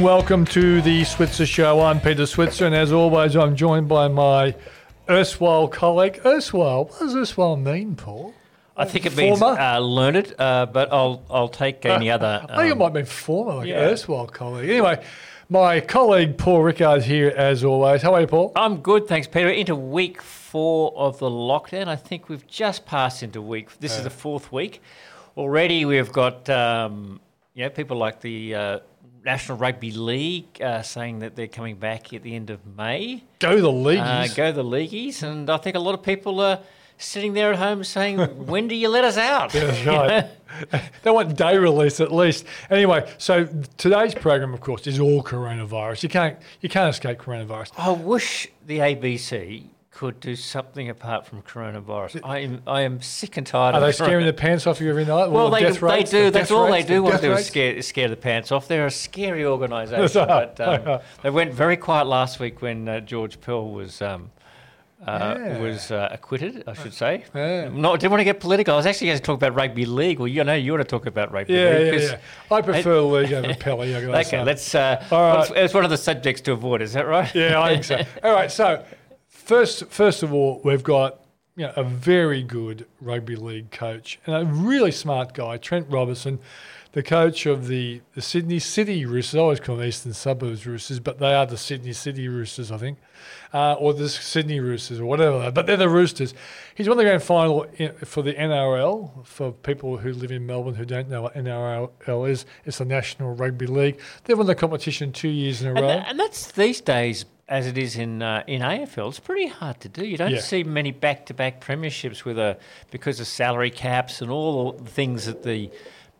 And welcome to the Switzer Show. I'm Peter Switzer, and as always, I'm joined by my erstwhile colleague. Erstwhile, what does erstwhile mean, Paul? I think it means Former? uh, learned, uh, but I'll I'll take any other. I think it um, might mean former, like yeah. erstwhile colleague. Anyway, my colleague Paul Rickard here, as always. How are you, Paul? I'm good, thanks, Peter. Into week four of the lockdown. I think we've just passed into week. This is the fourth week. Already, we've got um, you know people like the uh, National Rugby League uh, saying that they're coming back at the end of May. Go the Uh, leagues. go the leagueies, and I think a lot of people are sitting there at home saying, "When do you let us out?" That's right. they want day release at least. Anyway, so today's program, of course, is all coronavirus. You can't you can't escape coronavirus. I wish the ABC could do something apart from coronavirus. I am I am sick and tired Are they scaring the pants off you every night? Well, the they, rates, do. the That's all rates, they do the want to do is scare, scare the pants off. They're a scary organisation. but um, they went very quiet last week when uh, George Pell was. Um, uh, Yeah. Was uh, acquitted, I should say. Yeah. Didn't want to get political. I was actually going to talk about rugby league. Well, you know, you want to talk about rugby Yeah, league. yeah, yeah. I prefer the league over Pelly. Okay, say. let's. Uh, All right. It's one of the subjects to avoid. Is that right? Yeah, I think so. All right, so first, first of all, we've got you know, a very good rugby league coach and a really smart guy, Trent Robertson, the coach of the, the Sydney City Roosters. I always call them Eastern Suburbs Roosters, but they are the Sydney City Roosters, I think, uh, or the Sydney Roosters or whatever. But they're the Roosters. He's won the grand final in, for the NRL. For people who live in Melbourne who don't know what NRL is, it's the National Rugby League. They've won the competition two years in a And, row. tha- and that's these days, as it is in uh, in AFL. It's pretty hard to do. You don't Yeah. see many back to back premierships with a because of salary caps and all the things that the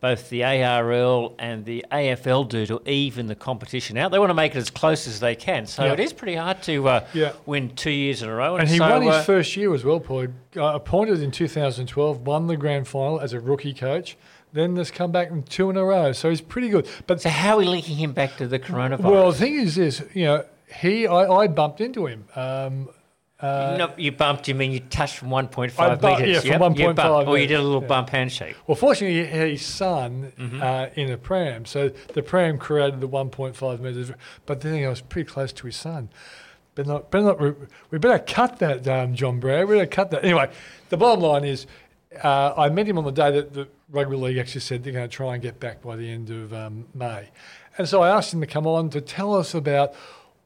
both the ARL and the AFL do to even the competition out. They want to make it as close as they can. So Yeah. it is pretty hard to uh, Yeah. win two years in a row. And he so, won his uh, first year as well, Paul. Uh, appointed in 2012, won the grand final as a rookie coach. Then has come back in two in a row. So he's pretty good. But So how are we linking him back to the coronavirus? well, the thing is this, you know, he I, I bumped into him. Um, no, you bumped. You mean you touched from one point I five bumped- meters? yeah, from Yep, you 1.5 bumped, or you did a little yeah. bump handshake. well, fortunately, he had his son Mm-hmm. uh, in a pram. So the pram created the 1.5 metres. But then I was pretty close to his son. But not, better not, we better cut that, um, John Brown. We better cut that. Anyway, the bottom line is uh, I met him on the day that the Rugby League actually said they're going to try and get back by the end of um, May. And so I asked him to come on to tell us about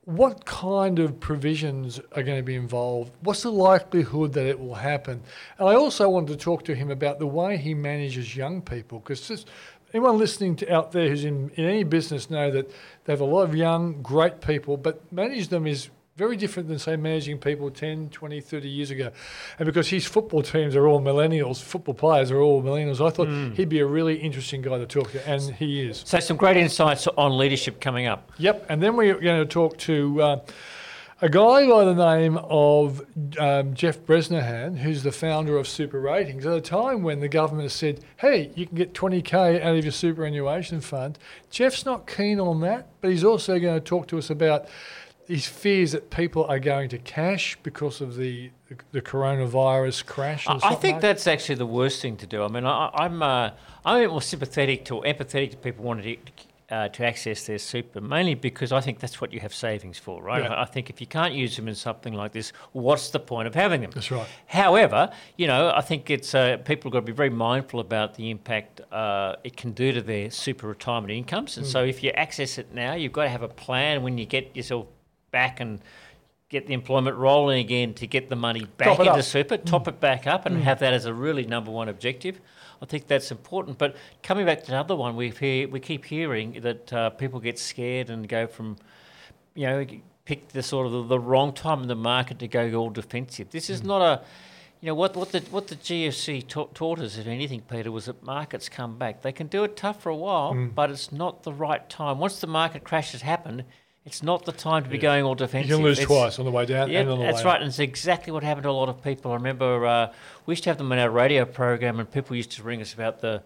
what kind of provisions are going to be involved? What's the likelihood that it will happen? And I also wanted to talk to him about the way he manages young people, because anyone listening to out there who's in, in any business know that they have a lot of young, great people, but manage them is very different than, say, managing people 10, 20, 30 years ago. And because his football teams are all millennials, football players are all millennials, I thought he'd be a really interesting guy to talk to, and he is. So some great insights on leadership coming up. Yep, and then we're going to talk to uh, a guy by the name of um, Jeff Bresnahan, who's the founder of Super Ratings. At a time when the government said, "Hey, you can get 20k out of your superannuation fund," Jeff's not keen on that, but he's also going to talk to us about his fears that people are going to cash because of the the coronavirus crash. I, I think that's actually the worst thing to do. I mean, I, I'm uh, I'm a bit more sympathetic to or empathetic to people wanting to, uh, to access their super, mainly because I think that's what you have savings for, right? Yeah. I, think if you can't use them in something like this, what's the point of having them? That's right. However, you know, I think it's uh, people have got to be very mindful about the impact uh, it can do to their super retirement incomes. And so, Mm. if you access it now, you've got to have a plan when you get yourself back and get the employment rolling again to get the money back into up. Mm. super, top it back up, and have that as a really number one objective. I think that's important. But coming back to another one, we hear, we keep hearing that uh, people get scared and go from, you know, pick the sort of the, the wrong time in the market to go all defensive. This Mm. is not a You know what? What the what the GFC ta- taught us, if anything, Peter, was that markets come back. They can do it tough for a while, Mm. but it's not the right time. Once the market crash has happened, it's not the time to be going all defensive. You can lose It's- twice on the way down Yeah, and on the that's right, up. and it's exactly what happened to a lot of people. I remember uh, we used to have them in our radio program, and people used to ring us about the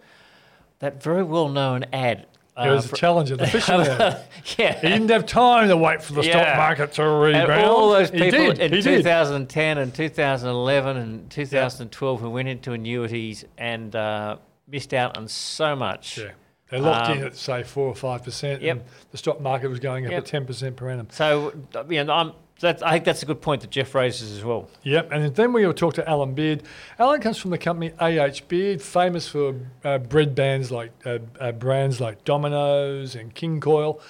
that very well known ad. It was for- a challenge at the fishing ad. Yeah, he didn't have time to wait for the stock market to And rebound. all those He people did, in he did. 2010 and 2011 and 2012 who went into annuities and uh, missed out on so much. Yeah. They locked in Um, at say four or five percent, Yep. and the stock market was going up Yep. at ten percent per annum. So, you know, I'm, that's, I think that's a good point that Jeff raises as well. Yep, and then we will talk to Allyn Beard. Allyn comes from the company AH Beard, famous for uh, bread bands like uh, uh, brands like Domino's and King Koil.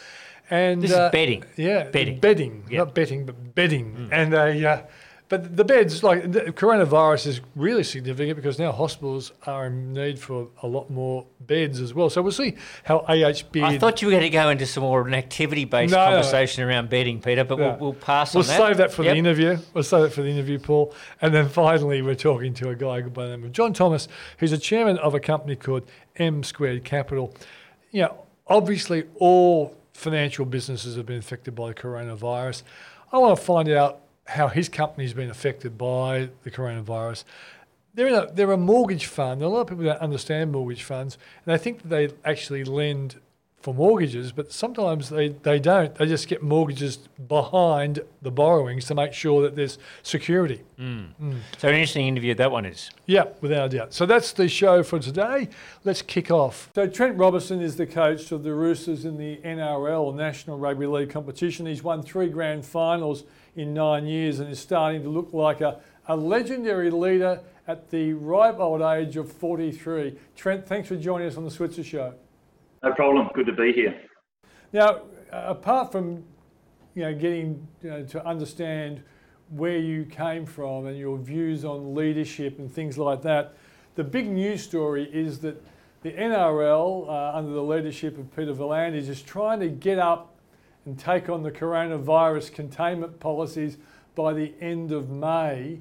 And This is uh, bedding. Yeah, Bedding. bedding, Yep. not betting, but bedding. And uh, uh, but the beds, like the coronavirus, is really significant because now hospitals are in need for a lot more beds as well. So we'll see how AHB. I thought you were going to go into some more of an activity based No, no. conversation around bedding, Peter, but Yeah. we'll, we'll pass We'll on that. save that for Yep. the interview. We'll save it for the interview, Paul. And then finally, we're talking to a guy by the name of John Thomas, who's a chairman of a company called M Squared Capital. You know, obviously, all financial businesses have been affected by the coronavirus. I want to find out how his company's been affected by the coronavirus. They're, in a, they're a mortgage fund. A lot of people don't understand mortgage funds, and they think that they actually lend for mortgages, but sometimes they, they don't. They just get mortgages behind the borrowings to make sure that there's security. Mm. Mm. So, an interesting interview that one is. Yeah, without a doubt. So that's the show for today. Let's kick off. So Trent Robertson is the coach of the Roosters in the NRL National Rugby League competition. He's won three grand finals in nine years and is starting to look like a, a legendary leader at the ripe old age of 43. Trent, thanks for joining us on the Switzer Show. No problem. Good to be here. Now, uh, apart from you know getting you know, to understand where you came from and your views on leadership and things like that, the big news story is that the NRL, uh, under the leadership of Peter V'landys, is trying to get up and take on the coronavirus containment policies by the end of May.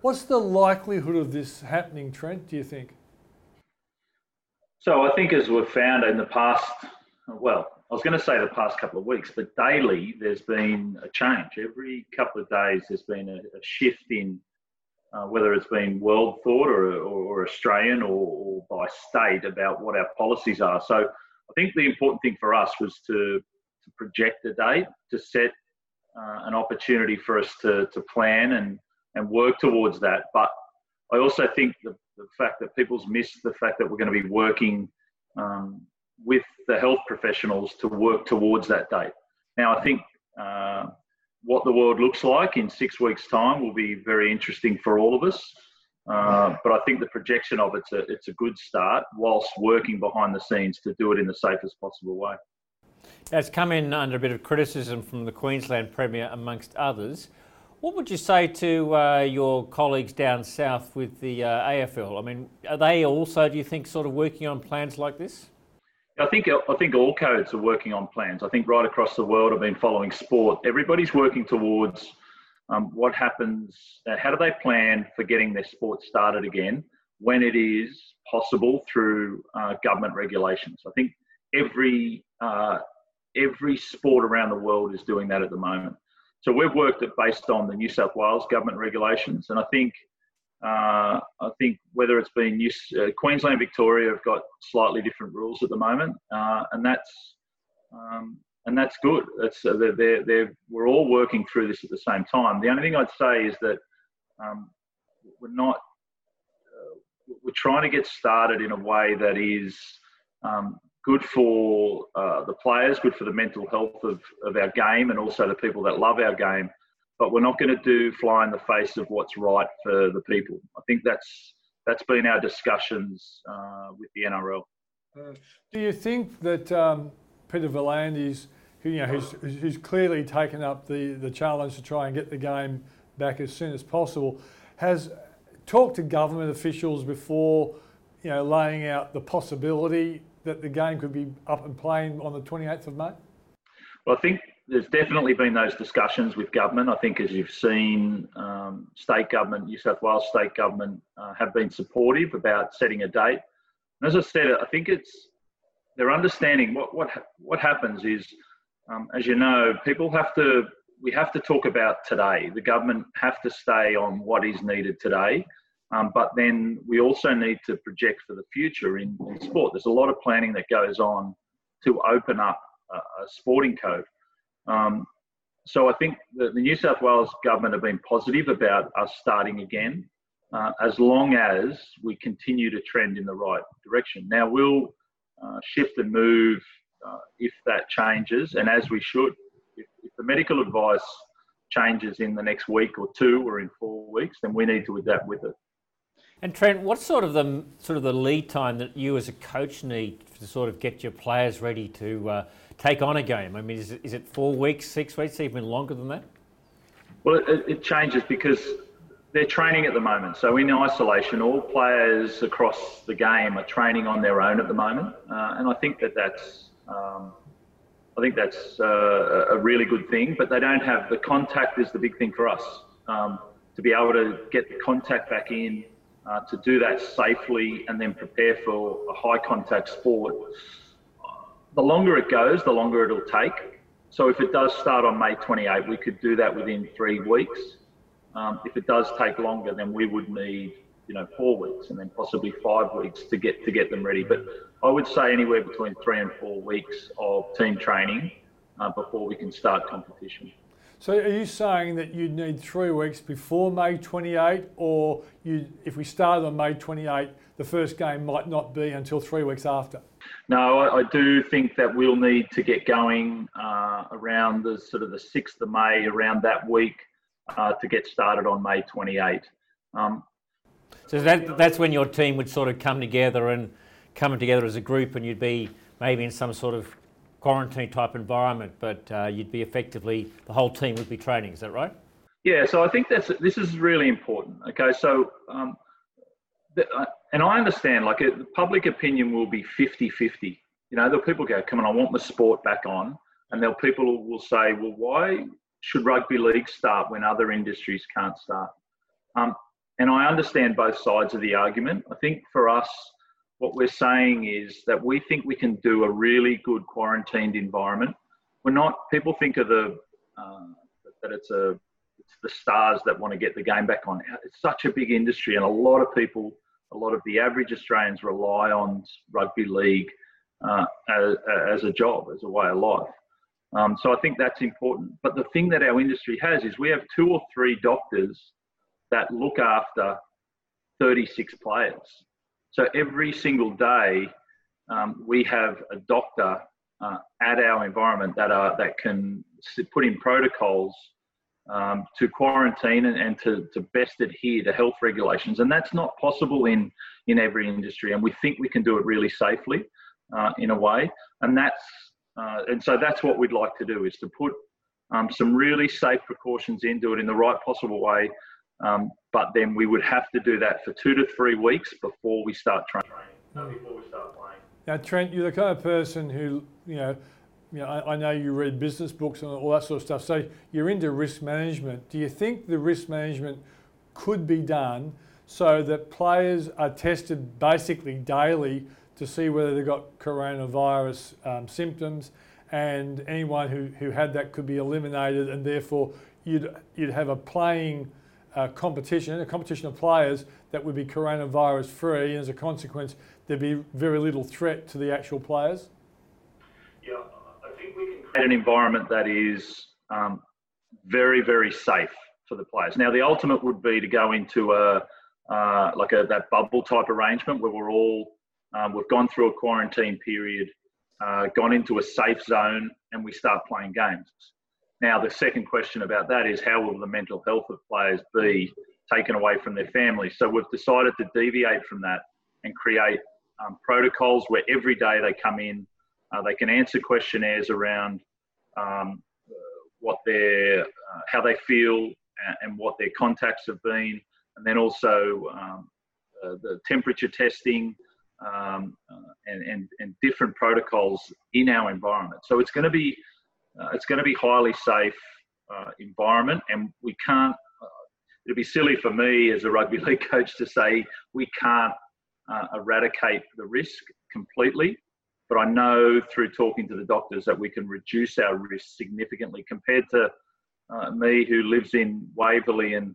What's the likelihood of this happening, Trent? Do you think? So I think as we've found in the past, well, I was going to say the past couple of weeks, but daily there's been a change. Every couple of days there's been a, a shift in uh, whether it's been world thought or, or, or Australian or, or by state about what our policies are. So I think the important thing for us was to, to project a date, to set uh, an opportunity for us to, to plan and, and work towards that. But I also think the, the fact that people's missed the fact that we're going to be working um, with the health professionals to work towards that date. Now, I think uh, what the world looks like in six weeks' time will be very interesting for all of us. Uh, but I think the projection of it's a it's a good start, whilst working behind the scenes to do it in the safest possible way. It's come in under a bit of criticism from the Queensland Premier, amongst others. What would you say to uh, your colleagues down south with the uh, AFL? I mean, are they also, do you think, sort of working on plans like this? I think I think all codes are working on plans. I think right across the world I've been following sport. Everybody's working towards um, what happens. Uh, how do they plan for getting their sport started again when it is possible through uh, government regulations? I think every uh, every sport around the world is doing that at the moment. So we've worked it based on the New South Wales government regulations, and I think uh, I think whether it's been New, uh, Queensland, Victoria have got slightly different rules at the moment, uh, and that's um, and that's good. That's uh, they're, they're, they're, we're all working through this at the same time. The only thing I'd say is that um, we're not uh, we're trying to get started in a way that is um, good for uh, the players, good for the mental health of, of our game, and also the people that love our game but we're not going to do fly in the face of what's right for the people. I think that's that's been our discussions uh, with the NRL. Do you think that um, Peter V'landys, who you know, who's, who's clearly taken up the, the challenge to try and get the game back as soon as possible, has talked to government officials before, you know, laying out the possibility that the game could be up and playing on the 28th of May? Well, I think there's definitely been those discussions with government. I think as you've seen, um, state government, New South Wales state government, uh, have been supportive about setting a date. And as I said, I think it's they're understanding what what what happens is, um, as you know, people have to we have to talk about today. The government have to stay on what is needed today, um, but then we also need to project for the future in, in, sport. There's a lot of planning that goes on to open up a, a sporting code. Um, so I think the, New South Wales government have been positive about us starting again, uh, as long as we continue to trend in the right direction. Now we'll uh, shift and move uh, if that changes, and as we should. If, if, the medical advice changes in the next week or two or in four weeks, then we need to adapt with it. And Trent, what's sort of the sort of the lead time that you as a coach need to sort of get your players ready to uh, take on a game? I mean, is it, is it four weeks, six weeks, even longer than that? Well, it, it changes because they're training at the moment. So in isolation, all players across the game are training on their own at the moment, uh, and I think that that's um, I think that's uh, a really good thing. But they don't have the contact is the big thing for us um, to be able to get the contact back in, uh, to do that safely, and then prepare for a high contact sport the longer it goes, the longer it'll take. So if it does start on May 28, we could do that within three weeks. Um, if it does take longer, then we would need, you know, four weeks and then possibly five weeks to get to get them ready. But I would say anywhere between three and four weeks of team training uh, before we can start competition. So are you saying that you'd need three weeks before May 28, or you, if we started on May 28, the first game might not be until three weeks after? No, I, I do think that we'll need to get going uh, around the sort of the 6th of May, around that week, uh, to get started on May 28. Um, so that, that's when your team would sort of come together and come together as a group, and you'd be maybe in some sort of quarantine type environment, but uh, you'd be effectively the whole team would be training. Is that right? Yeah. So I think that's this is really important. Okay. So um, the, uh, and I understand, like, it, public opinion will be 50 50. You know, the people go, come on, I want the sport back on. And there'll people will say, well, why should rugby league start when other industries can't start? Um, and I understand both sides of the argument. I think for us, what we're saying is that we think we can do a really good quarantined environment. We're not, people think of the, uh, that it's a, it's the stars that want to get the game back on. It's such a big industry, and a lot of people a lot of the average Australians rely on rugby league uh, as, as, a job, as a way of life. Um, so I think that's important. But the thing that our industry has is we have two or three doctors that look after 36 players. So every single day, um, we have a doctor uh, at our environment that are that can put in protocols um, to quarantine and, and to, to best adhere to health regulations. And that's not possible in, in every industry. And we think we can do it really safely uh, in a way. And that's uh, and so that's what we'd like to do is to put um, some really safe precautions into it in the right possible way. Um, but then we would have to do that for two to three weeks before we start training. Before we start playing. Now, Trent, you're the kind of person who, you know, you know, I, I, know you read business books and all that sort of stuff. So you're into risk management. Do you think the risk management could be done so that players are tested basically daily to see whether they've got coronavirus um, symptoms, and anyone who, who had that could be eliminated, and therefore you'd you'd have a playing uh, competition, a competition of players that would be coronavirus free, and as a consequence, there'd be very little threat to the actual players Yeah, I think we can create an environment that is um, very, very safe for the players. Now, the ultimate would be to go into a uh, like a that bubble type arrangement where we're all um, we've gone through a quarantine period, uh, gone into a safe zone, and we start playing games. Now, the second question about that is how will the mental health of players be taken away from their families? So we've decided to deviate from that and create um, protocols where every day they come in uh, they can answer questionnaires around um, what their, uh, how they feel and, what their contacts have been, and then also um, uh, the temperature testing um, uh, and, and, and different protocols in our environment. So it's going to be uh, it's going to be highly safe uh, environment, and we can't it'd be silly for me as a rugby league coach to say we can't uh, eradicate the risk completely. But I know through talking to the doctors that we can reduce our risk significantly compared to uh, me who lives in Waverley and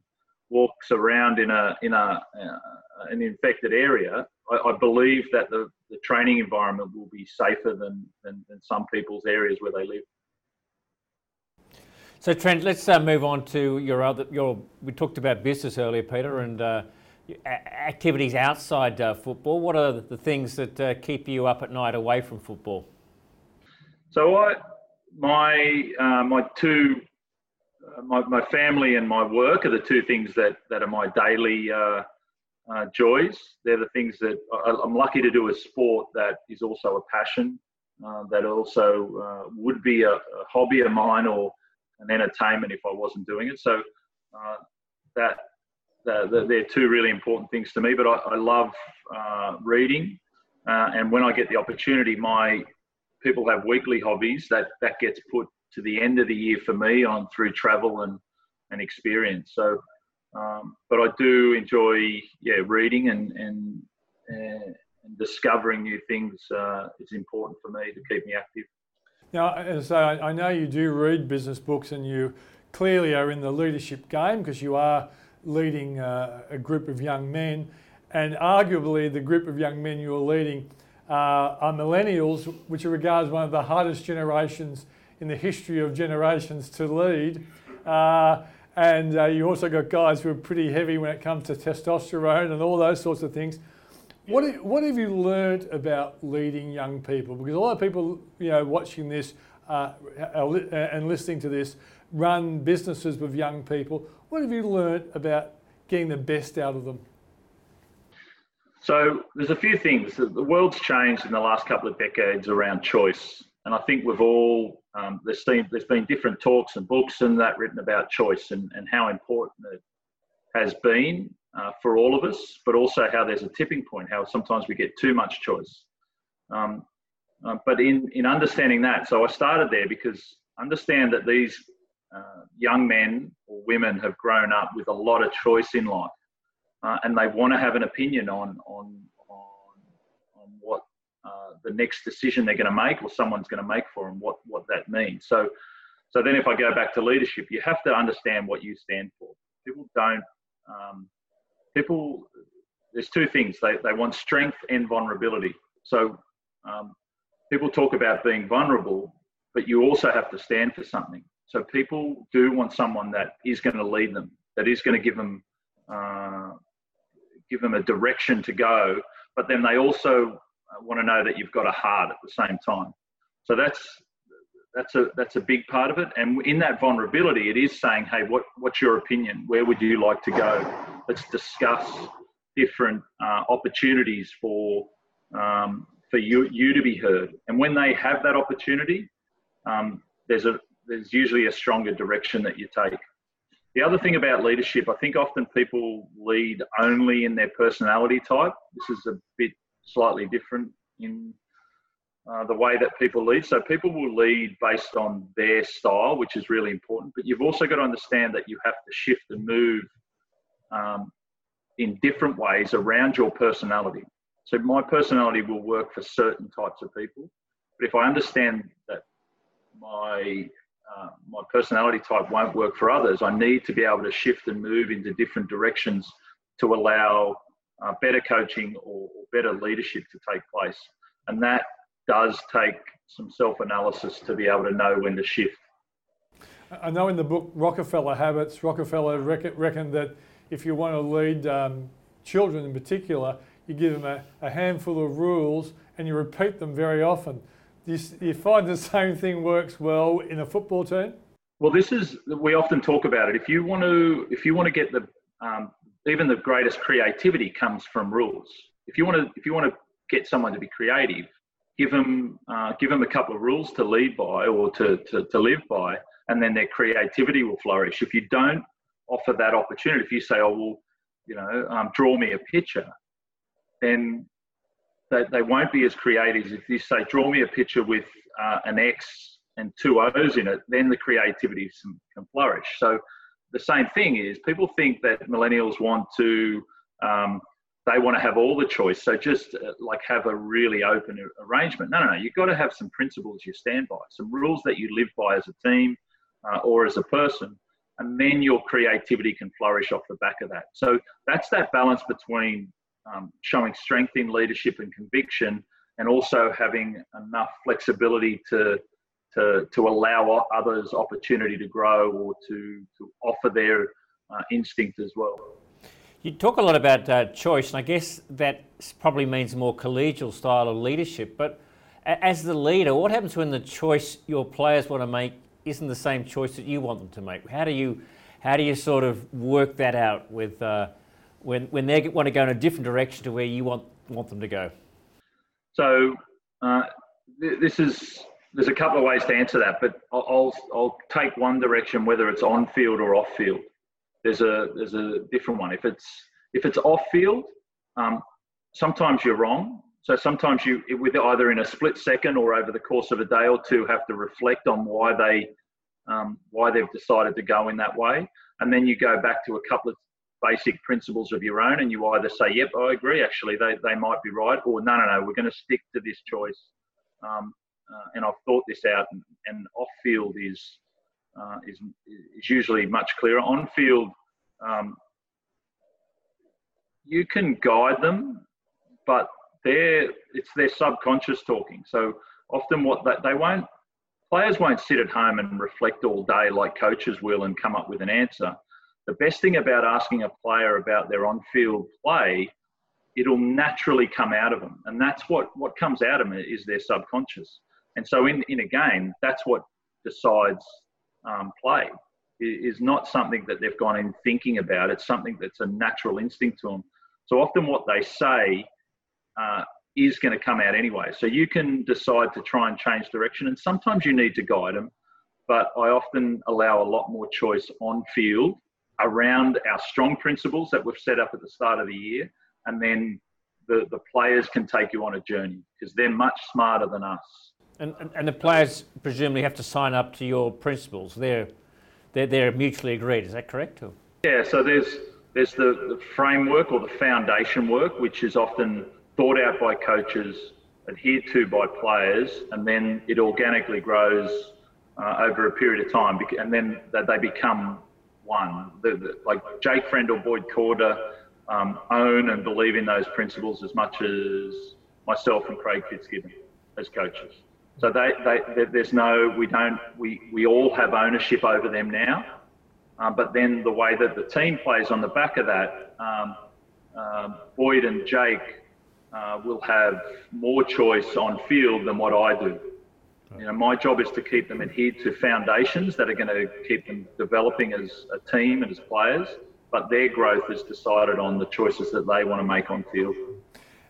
walks around in a in a uh, an infected area. I, I, believe that the, the training environment will be safer than, than, than some people's areas where they live. So Trent, let's uh, move on to your other. Your we talked about business earlier, Peter, and uh, activities outside uh, football. What are the things that uh, keep you up at night away from football? So I, my uh, my two, uh, my, my family and my work are the two things that that are my daily joys. They're the things that I, am lucky to do a sport that is also a passion. that also would be a, a hobby of mine or an entertainment if I wasn't doing it. So uh, that, they're two really important things to me. But I, I love uh, reading, uh, and when I get the opportunity, my people have weekly hobbies that that gets put to the end of the year for me on through travel and and experience. So, um, but I do enjoy yeah reading and and. and discovering new things uh, is important for me to keep me active. Now, as I, say I know you do read business books and you clearly are in the leadership game because you are leading uh, a group of young men. And arguably, the group of young men you're leading uh, are millennials, which are regarded as one of the hardest generations in the history of generations to lead. Uh, and uh, you also got guys who are pretty heavy when it comes to testosterone and all those sorts of things. What, what have you learned about leading young people? Because a lot of people, you know, watching this uh, and listening to this run businesses with young people. What have you learned about getting the best out of them? So there's a few things. The world's changed in the last couple of decades around choice, and I think we've all um, there's been there's been different talks and books and that written about choice and, and how important it has been uh, for all of us, but also how there's a tipping point, how sometimes we get too much choice. Um, uh, but in, in understanding that, so I started there because understand that these uh, young men or women have grown up with a lot of choice in life, uh, and they want to have an opinion on on on, on what uh, the next decision they're going to make or someone's going to make for them, what what that means. So, so then if I go back to leadership, you have to understand what you stand for. People don't um, people, there's two things. They, they want strength and vulnerability. So um, people talk about being vulnerable, but you also have to stand for something. So people do want someone that is going to lead them, that is going to give them uh, give them a direction to go. But then they also uh, want to know that you've got a heart at the same time. So that's that's a that's a big part of it. And in that vulnerability, it is saying, hey, what what's your opinion? Where would you like to go? Let's discuss different uh, opportunities for um, for you you to be heard. And when they have that opportunity, um, there's a there's usually a stronger direction that you take. The other thing about leadership, I think often people lead only in their personality type. This is a bit slightly different in uh, the way that people lead. So people will lead based on their style, which is really important. But you've also got to understand that you have to shift and move um, in different ways around your personality. So my personality will work for certain types of people, but if I understand that my uh, my personality type won't work for others, I need to be able to shift and move into different directions to allow uh, better coaching or, or better leadership to take place. And that does take some self analysis to be able to know when to shift. I know in the book Rockefeller Habits, Rockefeller reckoned that if you want to lead um, children in particular, you give them a, a, handful of rules and you repeat them very often. Do you, do you find the same thing works well in a football team? Well, this is we often talk about it. If you want to, if you want to get the um, even the greatest creativity comes from rules. If you want to, if you want to get someone to be creative, give them uh, give them a couple of rules to lead by or to, to, to live by, and then their creativity will flourish. If you don't offer that opportunity, if you say, "Oh well, you know, um, draw me a picture," then they, they won't be as creative. If you say, "Draw me a picture with uh, an X and two O's in it," then the creativity can flourish. So the same thing is people think that millennials want to um, they want to have all the choice. So just uh, like have a really open arrangement. No, no, no. You've got to have some principles you stand by, some rules that you live by as a team uh, or as a person, and then your creativity can flourish off the back of that. So that's that balance between um, showing strength in leadership and conviction, and also having enough flexibility to to to allow others opportunity to grow or to to offer their uh, instinct as well. You talk a lot about uh, choice, and I guess that probably means more collegial style of leadership. But as the leader, what happens when the choice your players want to make isn't the same choice that you want them to make? How do you, how do you sort of work that out with uh, when when they want to go in a different direction to where you want want them to go? So uh, th- this is there's a couple of ways to answer that, but I'll, I'll, take one direction, whether it's on field or off field there's a there's a different one. If it's if it's off field, um, sometimes you're wrong. So sometimes you, with either in a split second or over the course of a day or two, have to reflect on why they um, why they've decided to go in that way, and then you go back to a couple of basic principles of your own, and you either say, "Yep, I agree. Actually, they they might be right," or "No, no, no, we're going to stick to this choice." Um, uh, and I've thought this out, and, and off field is uh, is, is usually much clearer. On field, um, you can guide them, but they're, it's their subconscious talking. So often what they, they won't, players won't sit at home and reflect all day like coaches will and come up with an answer. The best thing about asking a player about their on-field play, it'll naturally come out of them. And that's what, what comes out of them is their subconscious. And so in, in a game, that's what decides um, play is not something that they've gone in thinking about. It's something that's a natural instinct to them. So often what they say uh, is going to come out anyway. So you can decide to try and change direction, and sometimes you need to guide them. But I often allow a lot more choice on field around our strong principles that we've set up at the start of the year, and then the, the players can take you on a journey because they're much smarter than us. And, and, the players presumably have to sign up to your principles. They're, they're, they're mutually agreed. Is that correct? Or? Yeah, so there's, there's the, the framework or the foundation work, which is often thought out by coaches, adhered to by players, and then it organically grows uh, over a period of time, and then they become one. The, the, like Jake Friend or Boyd Cordner um, own and believe in those principles as much as myself and Craig Fitzgibbon as coaches. So they, they, there's no, we don't, we, we all have ownership over them now. Um, but then the way that the team plays on the back of that, um, um, Boyd and Jake uh, will have more choice on field than what I do. You know, my job is to keep them adhered to foundations that are going to keep them developing as a team and as players. But their growth is decided on the choices that they want to make on field.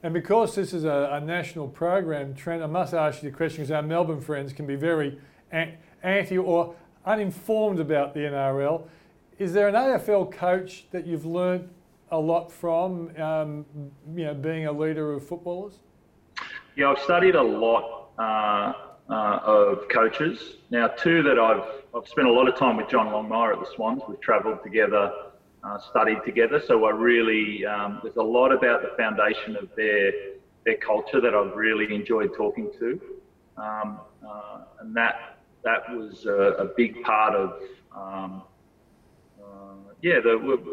And because this is a, a, national program, Trent, I must ask you the question because our Melbourne friends can be very anti or uninformed about the NRL. Is there an AFL coach that you've learnt a lot from, um, you know, being a leader of footballers? Yeah, I've studied a lot uh, uh, of coaches. Now, two that I've I've spent a lot of time with John Longmire at the Swans. We've travelled together uh, studied together. So I really, um, there's a lot about the foundation of their their culture that I've really enjoyed talking to, um, uh, and that that was a, a big part of, um, uh, yeah, the, we've,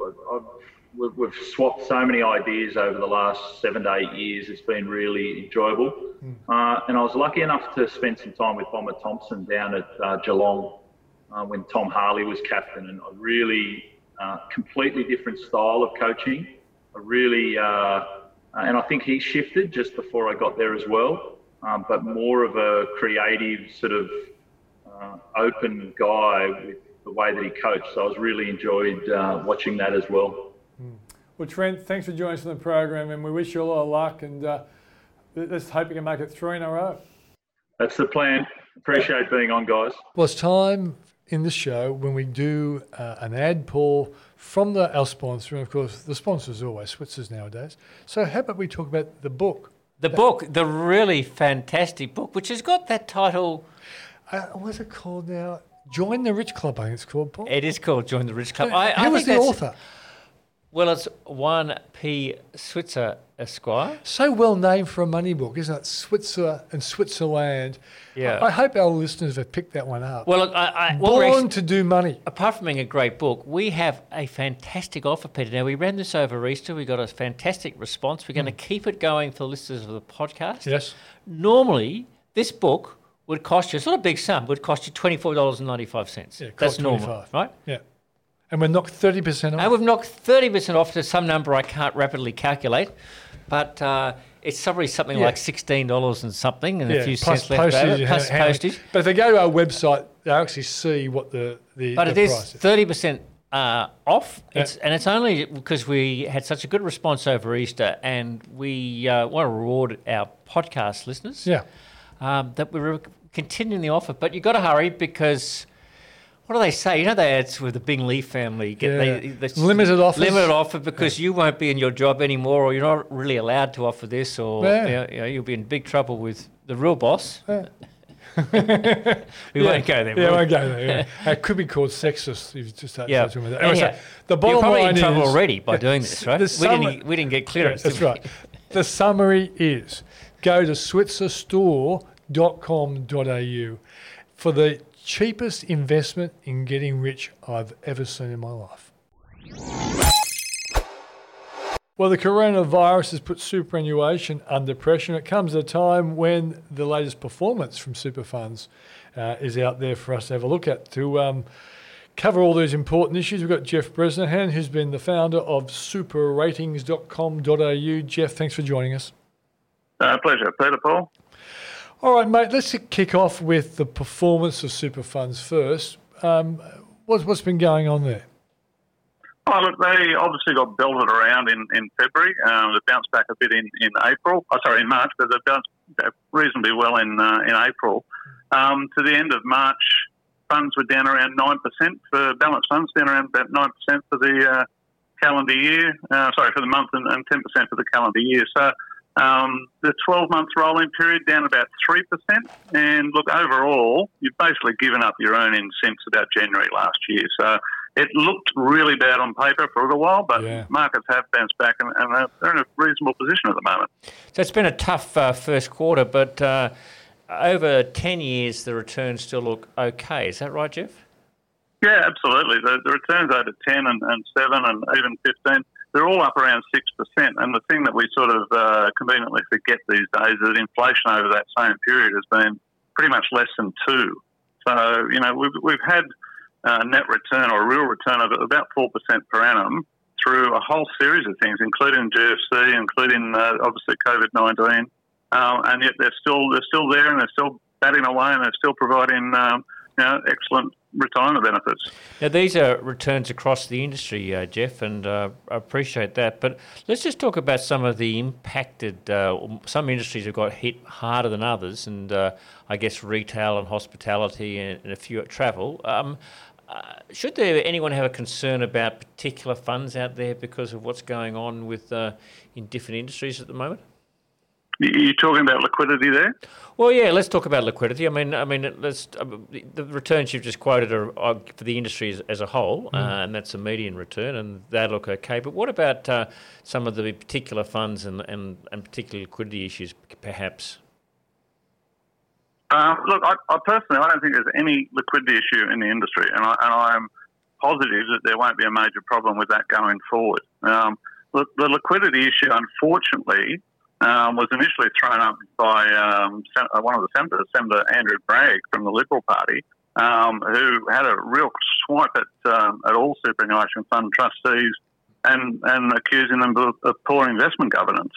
we've, swapped so many ideas over the last seven to eight years. It's been really enjoyable. Mm. and I was lucky enough to spend some time with Bomber Thompson down at uh, Geelong uh, when Tom Harley was captain, and a really uh, completely different style of coaching. A really, uh, and I think he shifted just before I got there as well, um, but more of a creative sort of uh, open guy with the way that he coached. So I was really enjoyed uh, watching that as well. Well, Trent, thanks for joining us on the program, and we wish you a lot of luck. And uh, let's hope you can make it three in a row. That's the plan. Appreciate being on, guys. Well, it's time in the show when we do uh, an ad pull from the, our sponsor. And of course, the sponsor is always Switzers nowadays. So, how about we talk about the book? The that, book, the really fantastic book, which has got that title. Uh, what's it called now? Join the Rich Club, I think it's called, Paul. It is called Join the Rich Club. I, Who I was think the author? Well, it's 1P Switzer Esquire. So well named for a money book, isn't it? Switzer and Switzerland. Yeah. I, I hope our listeners have picked that one up. Well, look, I, I, Born actually- to do money. apart from being a great book, we have a fantastic offer, Peter. Now, we ran this over Easter. We got a fantastic response. We're going to hmm. keep it going for the listeners of the podcast. Yes. Normally, this book would cost you, it's not a big sum, would cost you $24.95. Yeah, That's normal, right? Yeah. And we're knocked 30% off. And we've knocked 30% off to some number I can't rapidly calculate, but uh, it's probably something Yeah. like $16 and something and a few plus cents left over, postage, plus postage. But if they go to our website, they actually see what the, the, But the it is price is. thirty percent uh, off. It's and it's only because we had such a good response over Easter, and we uh, want to reward our podcast listeners. Yeah. um, that we're continuing the offer, but you've got to hurry because. What do they say? You know they ads with the Bing Lee family get Yeah. they, they- Limited offers. limited offer because you won't be in your job anymore, or you're not really allowed to offer this, or Yeah. you know, you know, you'll be in big trouble with the real boss. Yeah. we Yeah. won't go there. Yeah, will we? won't go there. Yeah. it could be called sexist if you just start Yeah. talking about that. Anyway, so the bottom You're probably line in trouble is, already by Yeah. doing this, right? The we, didn't, we didn't get clearance. That's right. The summary is go to switzerstore.com.au for the cheapest investment in getting rich I've ever seen in my life. Well, the coronavirus has put superannuation under pressure, and it comes at a time when the latest performance from super funds uh, is out there for us to have a look at. To um, cover all these important issues, we've got Jeff Bresnahan, who's been the founder of superratings.com.au. Jeff, thanks for joining us. Uh, pleasure, Peter Paul. All right, mate, let's kick off with the performance of super funds first. Um, what's, what's been going on there? Oh, look, they obviously got belted around in, in February. Um, they bounced back a bit in, in April. Oh, sorry, in March, but they bounced back reasonably well in uh, in April. Um, to the end of March, funds were down around 9% for balance funds, down around about 9% for the uh, calendar year. Uh, sorry, for the month and, and 10% for the calendar year. So um, the 12 month rolling period down about 3%. And look, overall, you've basically given up your earnings since about January last year. So it looked really bad on paper for a little while, but Yeah. markets have bounced back and, and they're- they're in a reasonable position at the moment. So it's been a tough uh, first quarter, but uh, over 10 years, the returns still look okay. Is that right, Jeff? Yeah, absolutely. The, the returns over 10 and, and 7 and even 15, they're all up around 6%. And the thing that we sort of uh, conveniently forget these days is that inflation over that same period has been pretty much less than 2. So, you know, we've, we've had a net return or a real return of about 4% per annum through a whole series of things, including GFC, including uh, obviously COVID 19. Um, and yet they're still, they're still there and they're still batting away and they're still providing um, you know, excellent retirement benefits. Now, these are returns across the industry, uh, Jeff, and uh, I appreciate that. But let's just talk about some of the impacted. Uh, some industries have got hit harder than others, and uh, I guess retail and hospitality and, and a few at travel. Um, uh, should there anyone have a concern about particular funds out there because of what's going on with uh, in different industries at the moment? You- You're talking about liquidity there? Well, yeah. Let's talk about liquidity. I mean, I mean, let's um, the- the returns you've just quoted are, are for the industry as, as a whole, uh, and that's a median return, and they look okay. But what about uh, some of the particular funds and, and, and particular liquidity issues, perhaps? Um, look, I, I personally, I don't think there's any liquidity issue in the industry, and, I, and I'm positive that there won't be a major problem with that going forward. Um, the, the liquidity issue, unfortunately, um, was initially thrown up by um, Sen- uh, one of the senators, Senator Andrew Bragg from the Liberal Party, um, who had a real swipe at, um, at all superannuation fund trustees and, and accusing them of, of poor investment governance.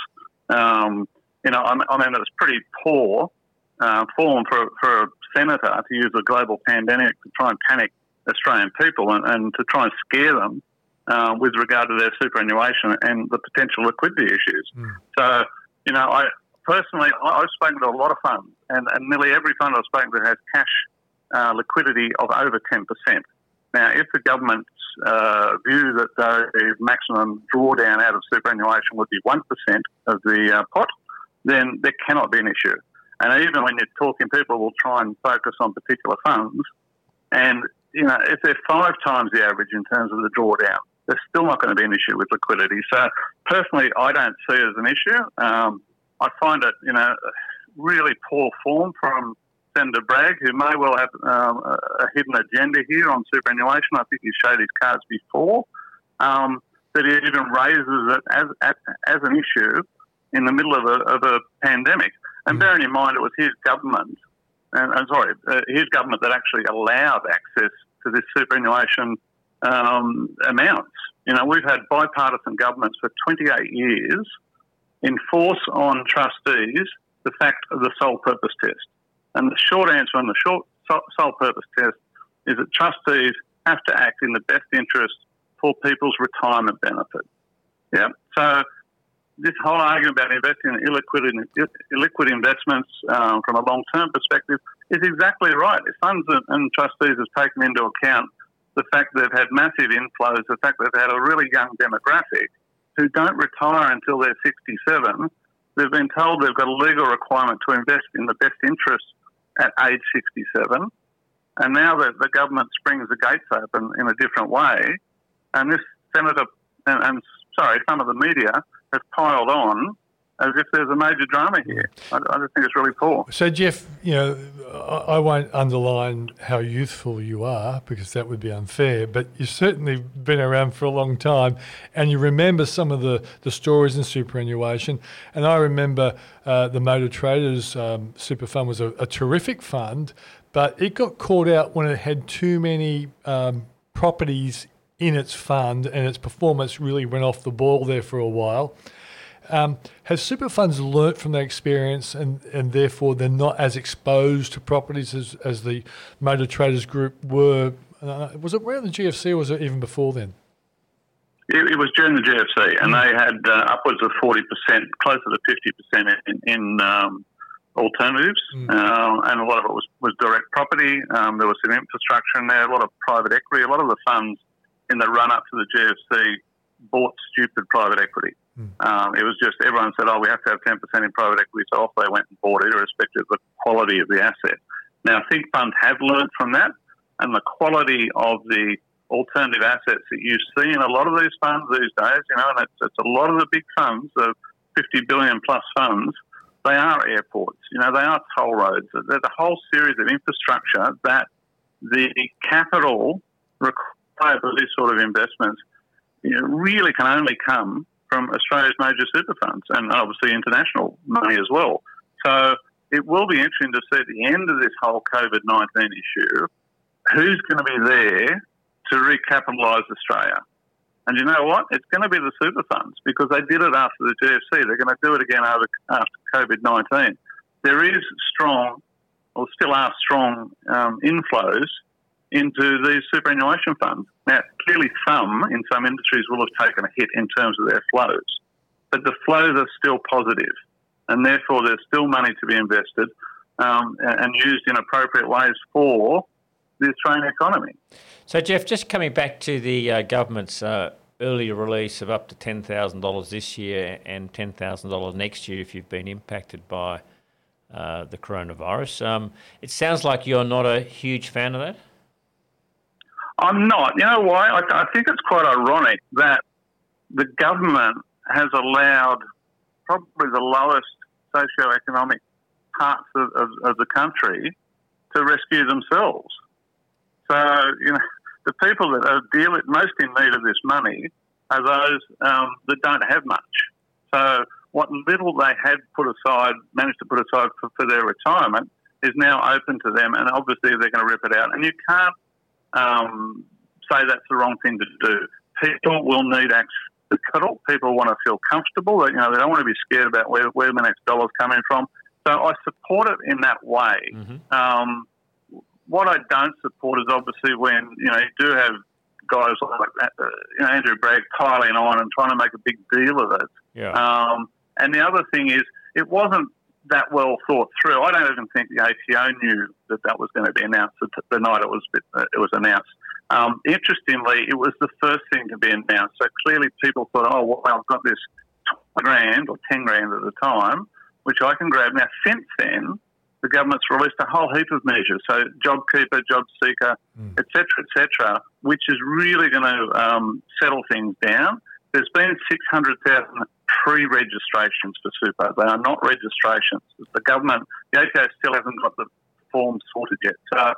Um, you know, I, I mean, it was pretty poor uh, form for, for a senator to use a global pandemic to try and panic Australian people and, and to try and scare them uh, with regard to their superannuation and the potential liquidity issues. So, you know, I personally, I- I've spoken to a lot of funds, and, and nearly every fund I've spoken to has cash uh, liquidity of over 10%. Now, if the government's uh, view that the maximum drawdown out of superannuation would be 1% of the uh, pot, then there cannot be an issue. And even when you're talking, people will try and focus on particular funds. And, you know, if they're five times the average in terms of the drawdown, there's still not going to be an issue with liquidity. So personally, I don't see it as an issue. Um, I find it, you know, really poor form from Senator Bragg, who may well have um, a hidden agenda here on superannuation. I think he showed his cards before. Um, that he even raises it as, as, as, an issue in the middle of a, of a pandemic. And mm. bearing in mind it was his government, and, sorry, uh, his government that actually allowed access to this superannuation um, amounts. You know, we've had bipartisan governments for 28 years enforce on trustees the fact of the sole purpose test. And the short answer on the short sole purpose test is that trustees have to act in the best interest for people's retirement benefit. Yeah. So this whole argument about investing in illiquid, illiquid investments um, from a long-term perspective is exactly right. If funds and trustees have taken into account the fact they've had massive inflows, the fact they've had a really young demographic who don't retire until they're 67, they've been told they've got a legal requirement to invest in the best interest at age 67. And now that the government springs the gates open in a different way, and this senator and, and sorry, some of the media has piled on as if there's a major drama here. I, I just think it's really poor. So, Jeff, you know, I, I won't underline how youthful you are because that would be unfair, but you've certainly been around for a long time and you remember some of the, the stories in superannuation. And I remember uh, the Motor Traders um, Super Fund was a, a, terrific fund, but it got caught out when it had too many um, properties in its fund and its performance really went off the ball there for a while. Um, have super funds learnt from that experience and, and therefore they're not as exposed to properties as, as the motor traders group were? Uh, was it around the GFC or was it even before then? It, it was during the GFC, and they had uh, upwards of 40%, closer to 50% in, in um, alternatives, mm. and a lot of it was, was direct property. Um, there was some infrastructure in there, a lot of private equity. A lot of the funds in the run up to the GFC bought stupid private equity. Mm. Um, it was just everyone said, "Oh, we have to have ten percent in private equity," so off they went and bought it, irrespective of the quality of the asset. Now, think funds have learnt from that, and the quality of the alternative assets that you see in a lot of these funds these days, you know, and it's, it's a lot of the big funds, the 50 billion plus funds, they are airports, you know, they are toll roads. There's a whole series of infrastructure that the capital required for these sort of investments you know, really can only come from Australia's major super funds and obviously international money as well. So it will be interesting to see at the end of this whole COVID 19 issue who's going to be there to recapitalise Australia. And you know what? It's going to be the super funds because they did it after the GFC. They're going to do it again after, COVID 19. There is strong, or still are strong, um, inflows into these superannuation funds. Now, clearly, some in some industries will have taken a hit in terms of their flows, but the flows are still positive, and therefore there's still money to be invested um, and used in appropriate ways for the Australian economy. So, Jeff, just coming back to the uh, government's uh, earlier release of up to $10,000 this year and $10,000 next year if you've been impacted by uh, the coronavirus. Um, it sounds like you're not a huge fan of that. I'm not. You know why? I, I think it's quite ironic that the government has allowed probably the lowest socio-economic parts of, of, of, the country to rescue themselves. So, you know, the people that are dealing most in need of this money are those um, that don't have much. So, what little they had put aside, managed to put aside for, for their retirement, is now open to them, and obviously they're going to rip it out. And you can't um, say that's the wrong thing to do. People will need access to capital. People want to feel comfortable. You know, they don't want to be scared about where, where the next dollar's coming from. So I support it in that way. Mm-hmm. Um, what I don't support is obviously when you know you do have guys like uh, you know, Andrew Bragg piling on and trying to make a big deal of it. Yeah. Um, and the other thing is, it wasn't that well thought through. I don't even think the ATO knew that that was going to be announced the night it was it was announced. Um, interestingly, it was the first thing to be announced. So clearly, people thought, "Oh, well, I've got this grand or ten grand at the time, which I can grab." Now, since then, the government's released a whole heap of measures, so JobKeeper, JobSeeker, etc., etc., which is really going to um, settle things down. There's been 600,000 pre-registrations for super. They are not registrations. The government, the ATO still hasn't got the form sorted yet. So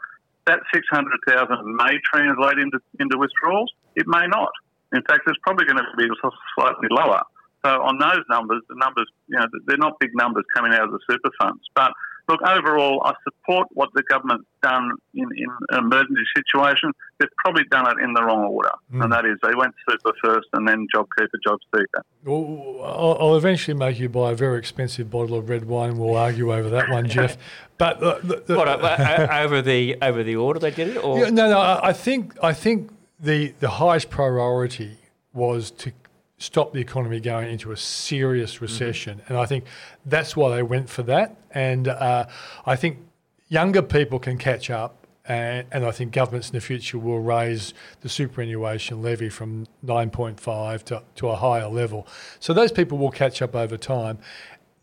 that 600,000 may translate into, into withdrawals. It may not. In fact, it's probably going to be slightly lower. So on those numbers, the numbers, you know, they're not big numbers coming out of the super funds. But look, overall, I support what the government's done in, in an emergency situation. They've probably done it in the wrong order, and that is they went super first and then JobKeeper, JobSeeker. Well, I'll, I'll eventually make you buy a very expensive bottle of red wine. We'll argue over that one, Jeff. But the, the, the, What uh, uh, over the over the order they did it, or Yeah, no, no. I I think I think the the highest priority was to stop the economy going into a serious recession, and I think that's why they went for that. And uh, I think younger people can catch up. And, and I think governments in the future will raise the superannuation levy from 9.5 to, to a higher level. So those people will catch up over time.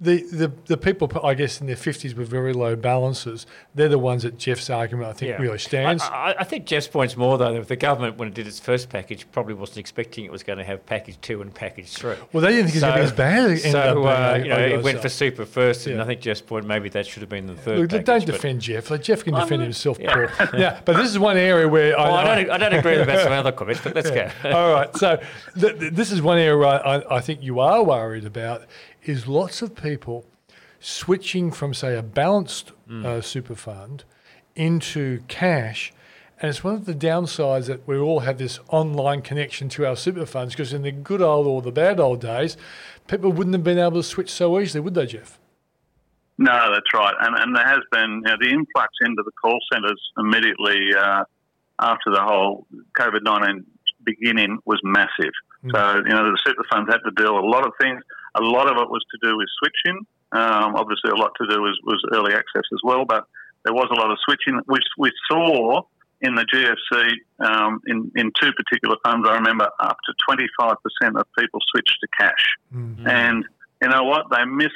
The, the, the people, I guess, in their 50s with very low balances, they're the ones that Jeff's argument, I think, Yeah. really stands. I, I, I think Jeff's point's more though that the government, when it did its first package, probably wasn't expecting it was going to have package two and package three. Well, they didn't think it was going to be as bad as it ended so, uh, being, you know, it went for super first, and Yeah. I think Jeff's point maybe that should have been the third. Look, package, don't defend Jeff. Like, Jeff can I'm defend not- himself, yeah. Yeah, but this is one area where Well, I, I, don't, I don't agree with some other comments, but let's go. All right, so th- th- this is one area I, I think you are worried about is lots of people switching from, say, a balanced Mm. uh, super fund into cash. And it's one of the downsides that we all have this online connection to our super funds because in the good old or the bad old days, people wouldn't have been able to switch so easily, would they, Jeff? No, that's right. And, and there has been you know, the influx into the call centres immediately uh, after the whole COVID 19 beginning was massive. So, you know, the super funds had to deal with a lot of things. A lot of it was to do with switching. Um, obviously, a lot to do was, was early access as well, but there was a lot of switching, which we saw in the GFC um, in, in two particular funds. I remember up to 25% of people switched to cash. And you know what? They missed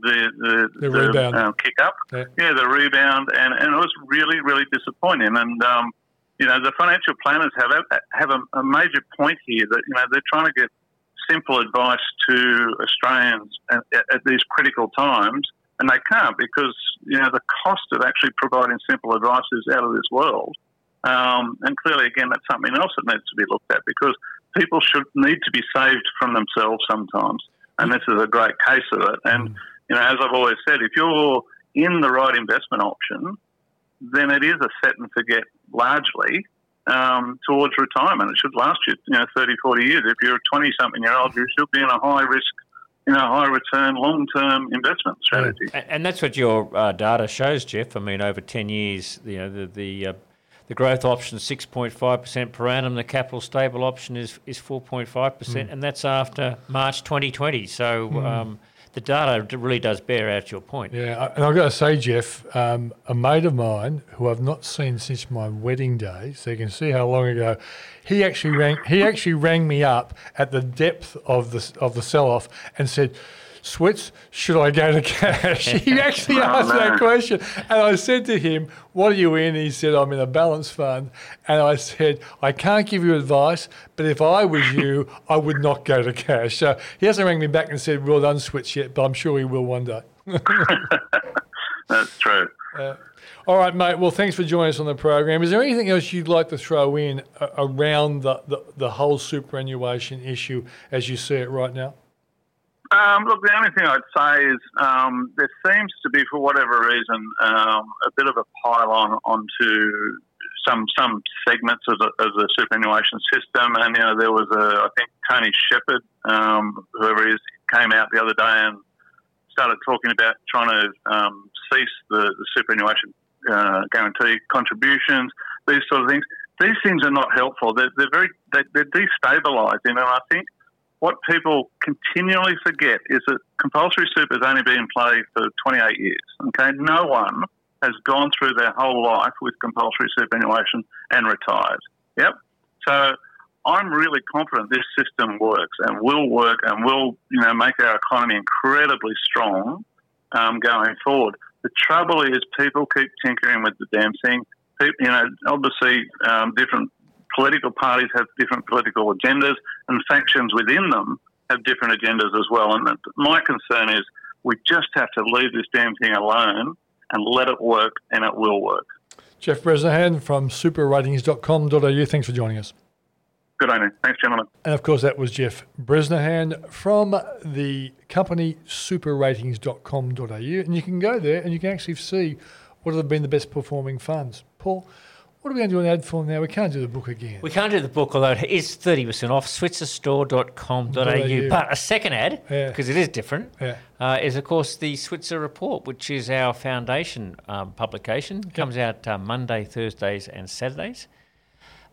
the the, The rebound. um, kick up. Yeah. Yeah. the rebound, and, and it was really really disappointing. And um, you know, the financial planners have a, have a, a major point here that you know they're trying to get simple advice to Australians at, at these critical times, and they can't because you know the cost of actually providing simple advice is out of this world. Um, and clearly, again, that's something else that needs to be looked at because people should need to be saved from themselves sometimes, and this is a great case of it. And you know, as I've always said, if you're in the right investment option, then it is a set and forget largely um, towards retirement. It should last you, you know, 30, 40 years. If you're a 20 something year old, you should be in a high risk, you know, high return, long term investment strategy. And, and that's what your uh, data shows, Jeff. I mean, over ten years, you know, the the, uh, the growth option is six point five percent per annum. The capital stable option is is four point five percent, and that's after March twenty twenty. So um, the data really does bear out your point. Yeah, and I've got to say, Jeff, um, a mate of mine who I've not seen since my wedding day, so you can see how long ago, he actually rang. He actually rang me up at the depth of the of the sell-off and said. Switz, should I go to cash? He actually asked that question. And I said to him, What are you in? He said, I'm in a balance fund. And I said, I can't give you advice, but if I was you, I would not go to cash. So he hasn't rang me back and said, Well done, Switz yet, but I'm sure he will one day. That's true. All right, mate. Well, thanks for joining us on the program. Is there anything else you'd like to throw in uh, around the, the, the whole superannuation issue as you see it right now? Um, look, the only thing I'd say is um, there seems to be, for whatever reason, um, a bit of a pile on onto some some segments of the, of the superannuation system. And you know, there was a, I think Tony Shepherd, um, whoever he is, came out the other day and started talking about trying to um, cease the, the superannuation uh, guarantee contributions, these sort of things. These things are not helpful. They're, they're very they, they're destabilising, and I think what people continually forget is that compulsory super has only been in play for 28 years. Okay, no one has gone through their whole life with compulsory superannuation and retired. Yep. So I'm really confident this system works and will work and will, you know, make our economy incredibly strong um, going forward. The trouble is, people keep tinkering with the damn thing. People, you know, obviously, um, different political parties have different political agendas, and factions within them have different agendas as well. And my concern is we just have to leave this damn thing alone and let it work, and it will work. Jeff Bresnahan from superratings.com.au. Thanks for joining us. Good evening. Thanks, gentlemen. And of course, that was Jeff Bresnahan from the company superratings.com.au. And you can go there and you can actually see what have been the best performing funds. Paul, what are we going to do an ad for now? We can't do the book again. We can't do the book, although it is 30% off, switzerstore.com.au. But a second ad, Yeah. because it is different, Yeah. uh, is of course the Switzer Report, which is our foundation um, publication. comes out uh, Monday, Thursdays, and Saturdays.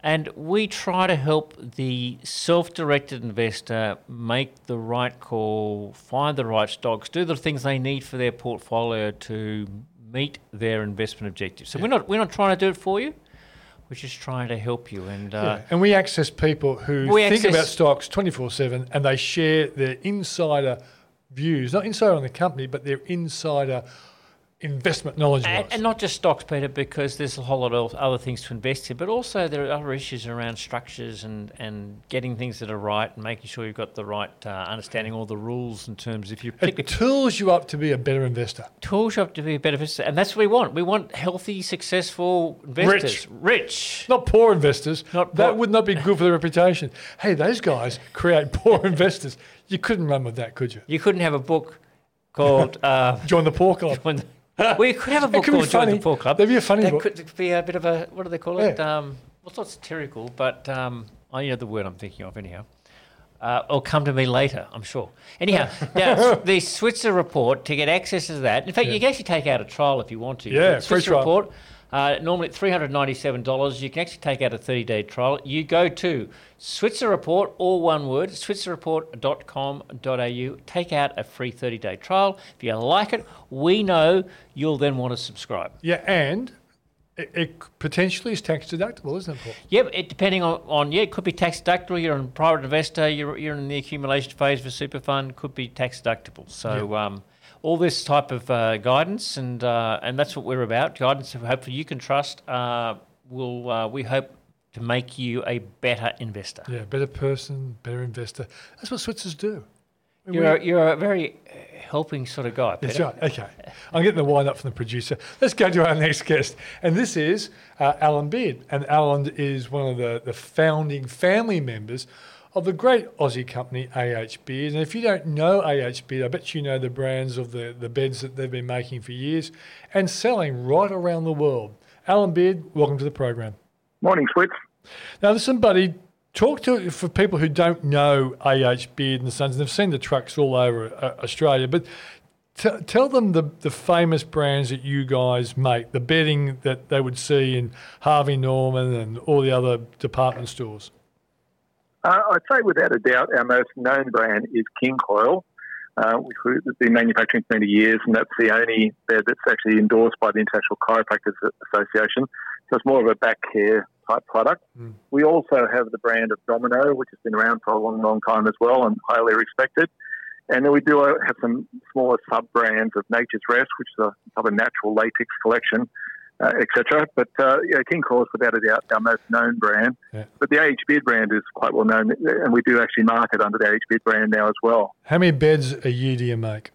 And we try to help the self directed investor make the right call, find the right stocks, do the things they need for their portfolio to meet their investment objectives. So we're not we're not trying to do it for you. We're just trying to help you. And uh, Yeah, and we access people who We think access- about stocks 24 7 and they share their insider views, not insider on the company, but their insider investment knowledge. And, and not just stocks, Peter, because there's a whole lot of other things to invest in, but also there are other issues around structures and, and getting things that are right and making sure you've got the right uh, understanding all the rules in terms if you it tools you up to be a better investor. tools you up to be a better investor, and that's what we want. We want healthy, successful investors, rich. rich. Not poor investors. Not that would not be good for the reputation. Hey, those guys create poor investors. You couldn't run with that, could you? You couldn't have a book called. Uh, Join the poor club. you could have a book called Join the Poor Club. That'd be a funny that book. could be a bit of a what do they call it? Yeah. Um, well, it's not satirical, but um, I know the word I'm thinking of anyhow. Uh, it'll come to me later, I'm sure. Anyhow, now the Switzer report to get access to that. In fact, you can actually take out a trial if you want to. Yeah, free trial. report. Uh, normally at $397. You can actually take out a 30 day trial. You go to Switzer Report, all one word, switzerreport.com.au. Take out a free 30 day trial. If you like it, we know you'll then want to subscribe. Yeah, and it, it potentially is tax deductible, isn't it, Paul? Yep, it, depending on, on, yeah, it could be tax deductible. You're a private investor, you're, you're in the accumulation phase for super fund, could be tax deductible. So, um, all this type of uh, guidance, and uh, and that's what we're about. Guidance, that hopefully you can trust. Uh, will uh, we hope to make you a better investor? Yeah, better person, better investor. That's what Switzers do. You're a, you're a very uh, helping sort of guy. That's right. Okay. I'm getting the wind up from the producer. Let's go to our next guest. And this is uh, Allyn Beard. And Allyn is one of the, the founding family members of the great Aussie company AH Beard. And if you don't know AH Beard, I bet you know the brands of the, the beds that they've been making for years and selling right around the world. Allyn Beard, welcome to the program. Morning, Switz. Now, listen, buddy, talk to for people who don't know AH Beard and the Sons, and they've seen the trucks all over uh, Australia, but t- tell them the, the famous brands that you guys make, the bedding that they would see in Harvey Norman and all the other department stores. Uh, I'd say without a doubt our most known brand is King Koil, uh, which we've been manufacturing for many years, and that's the only bed that's actually endorsed by the International Chiropractors Association. So it's more of a back care type product. We also have the brand of Domino, which has been around for a long, long time as well and highly respected. And then we do uh, have some smaller sub brands of Nature's Rest, which is a type of natural latex collection, uh, etc. But uh, yeah, King is without a doubt our most known brand. Yeah. But the AH Beard brand is quite well known, and we do actually market under the AH Beard brand now as well. How many beds a year do you make?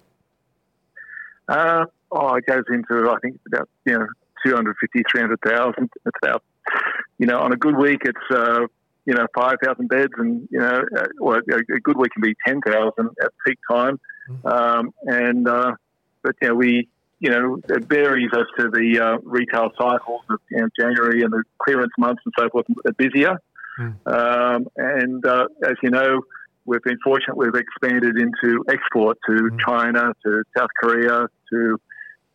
Uh, oh, it goes into, I think, it's about, you know, 250, 300,000. It's about, you know, on a good week, it's, uh, you know, 5,000 beds, and, you know, uh, well, a, good week can be 10,000 at peak time. Um, and, uh, but, you know, we, you know, it varies as to the uh, retail cycles of you know, January and the clearance months and so forth are busier. Um, and uh, as you know, we've been fortunate. We've expanded into export to China, to South Korea, to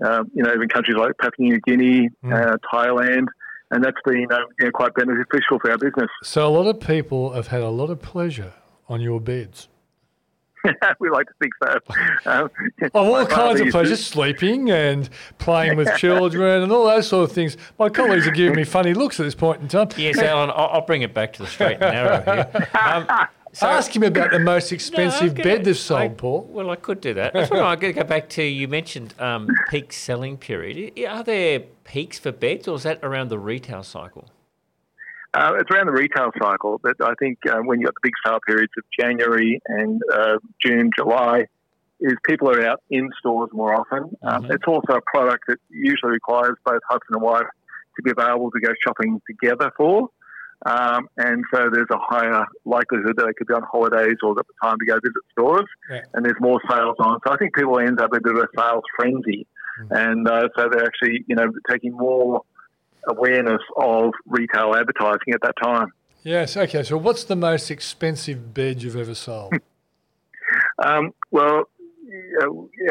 um, you know even countries like Papua New Guinea, uh, Thailand, and that's been uh, you know, quite beneficial for our business. So, a lot of people have had a lot of pleasure on your beds. we like to think so. Um, Of all kinds of used to- pleasures, sleeping and playing with children and all those sort of things. My colleagues are giving me funny looks at this point in time. Yes, Allyn, I'll, I'll bring it back to the straight and narrow here. Um, Ask him about the most expensive No, bed they've sold, I- Paul. Well, I could do that. That's what I'm going to go back to. You mentioned um, peak selling period. Are there peaks for beds, or is that around the retail cycle? Uh, it's around the retail cycle, but I think uh, when you've got the big sale periods of January and uh, June, July, is people are out in stores more often. Um, it's also a product that usually requires both husband and wife to be available to go shopping together for. Um, and so there's a higher likelihood that they could be on holidays or got the time to go visit stores, Yeah. and there's more sales on. So I think people end up with a bit of a sales frenzy, and uh, so they're actually, you know, taking more awareness of retail advertising at that time. Yes, okay. So, what's the most expensive bed you've ever sold? Um, well,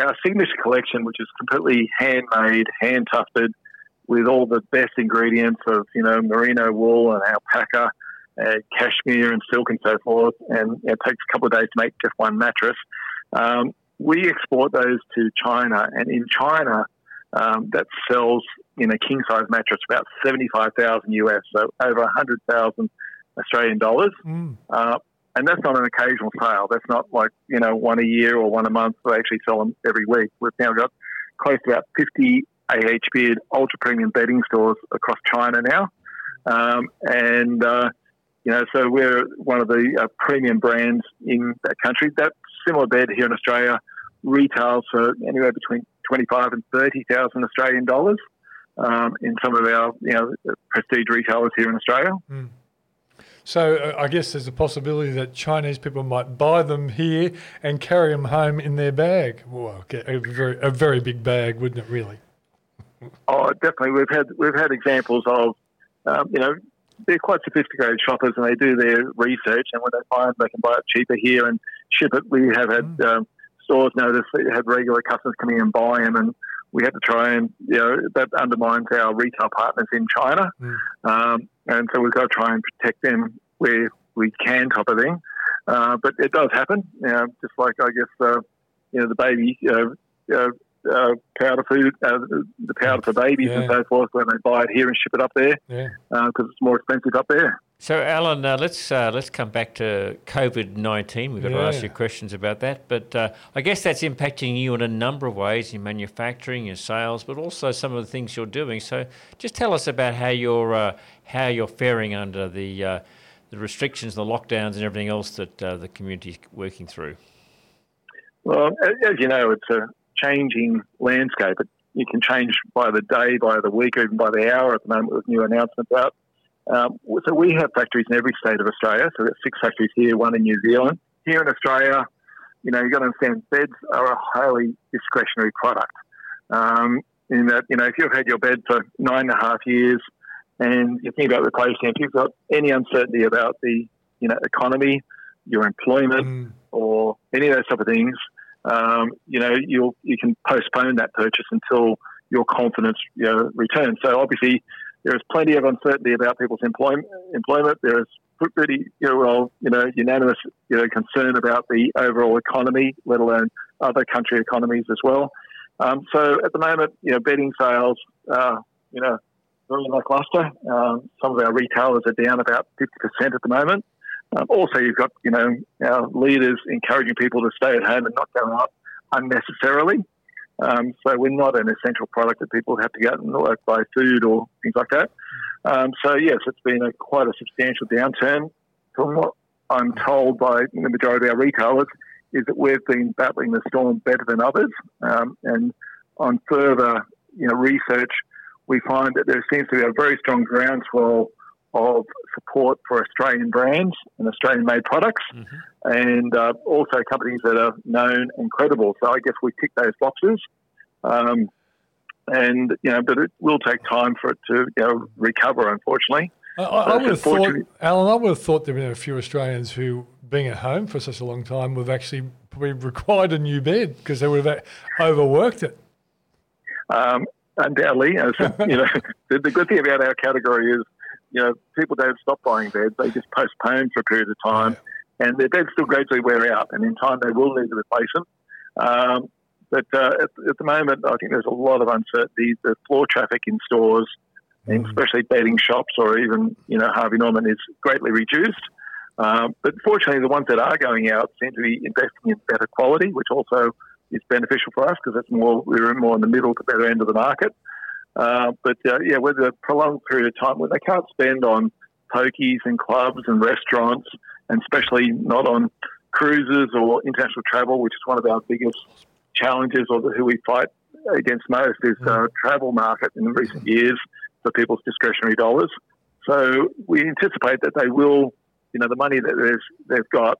our signature collection, which is completely handmade, hand tufted, with all the best ingredients of you know merino wool and alpaca, uh, cashmere and silk and so forth, and it takes a couple of days to make just one mattress. Um, we export those to China, and in China, um, that sells in a king size mattress for about seventy five thousand US, so over hundred thousand Australian dollars. Mm. Uh, and that's not an occasional sale. That's not like, you know, one a year or one a month. They actually sell them every week. We've now got close to about 50 AH Beard ultra premium bedding stores across China now. Um, and, uh, you know, so we're one of the uh, premium brands in that country. That similar bed here in Australia retails for anywhere between 25 and 30,000 Australian dollars um, in some of our, you know, prestige retailers here in Australia. So, uh, I guess there's a possibility that Chinese people might buy them here and carry them home in their bag. Well, a very, a very big bag, wouldn't it, really? Oh, definitely. We've had we've had examples of, um, you know, they're quite sophisticated shoppers and they do their research, and when they find they can buy it cheaper here and ship it, we have had um, stores notice that had regular customers coming in and buy them, and we had to try and you know that undermines our retail partners in China, um, and so we've got to try and protect them where we can, type of thing. Uh, but it does happen, you know, just like I guess uh, you know the baby. Uh, uh, uh, powder food, uh, the powder for babies and Yeah. so forth, when they buy it here and ship it up there Yeah. because it's more expensive up there. So, Allyn, uh, let's uh, let's come back to COVID nineteen. We've got to ask you questions about that, but uh, I guess that's impacting you in a number of ways in manufacturing, your sales, but also some of the things you're doing. So, just tell us about how you're uh, how you're faring under the uh, the restrictions, the lockdowns, and everything else that uh, the community's working through. Well, as you know, it's a changing landscape. It, you can change by the day, by the week, or even by the hour at the moment with new announcements out. Um, so we have factories in every state of Australia. So we've got six factories here, one in New Zealand. Here in Australia, you know, you've got to understand beds are a highly discretionary product. Um, in that, you know, if you've had your bed for nine and a half years and you're thinking about replacing it, if you've got any uncertainty about the, you know, economy, your employment, Mm. or any of those type of things, um, you know, you'll you can postpone that purchase until your confidence you know, returns. So obviously, there is plenty of uncertainty about people's employment. Employment. There is pretty you know, well, you know, unanimous you know concern about the overall economy, let alone other country economies as well. Um, so at the moment, you know, bedding sales, uh, you know, very lackluster. Um, some of our retailers are down about fifty percent at the moment. Um, also, you've got you know our leaders encouraging people to stay at home and not go out unnecessarily. Um, so we're not an essential product that people have to go out and like, buy food or things like that. Um, so yes, it's been a, quite a substantial downturn. From what I'm told by the majority of our retailers, is that we've been battling the storm better than others. Um, and on further you know research, we find that there seems to be a very strong groundswell of support for Australian brands and Australian-made products, and uh, also companies that are known and credible. So I guess we tick those boxes. Um, and you know, but it will take time for it to you know recover. Unfortunately, I, I, I would have thought, Allyn, I would have thought there were a few Australians who, being at home for such a long time, would have actually probably required a new bed because they would have overworked it. um, undoubtedly, as you know, the, the good thing about our category is, you know, people don't stop buying beds; they just postpone for a period of time, and their beds still gradually wear out, and in time they will need to replace them. Um, but uh, at, at the moment, I think there's a lot of uncertainty. The floor traffic in stores, and especially bedding shops, or even you know Harvey Norman, is greatly reduced. Um, but fortunately, the ones that are going out seem to be investing in better quality, which also is beneficial for us because it's more we're more in the middle to better end of the market. Uh, but uh, yeah, with a prolonged period of time where they can't spend on pokies and clubs and restaurants, and especially not on cruises or international travel, which is one of our biggest challenges or who we fight against most is uh, travel market in the recent years for people's discretionary dollars. So we anticipate that they will, you know, the money that they've got,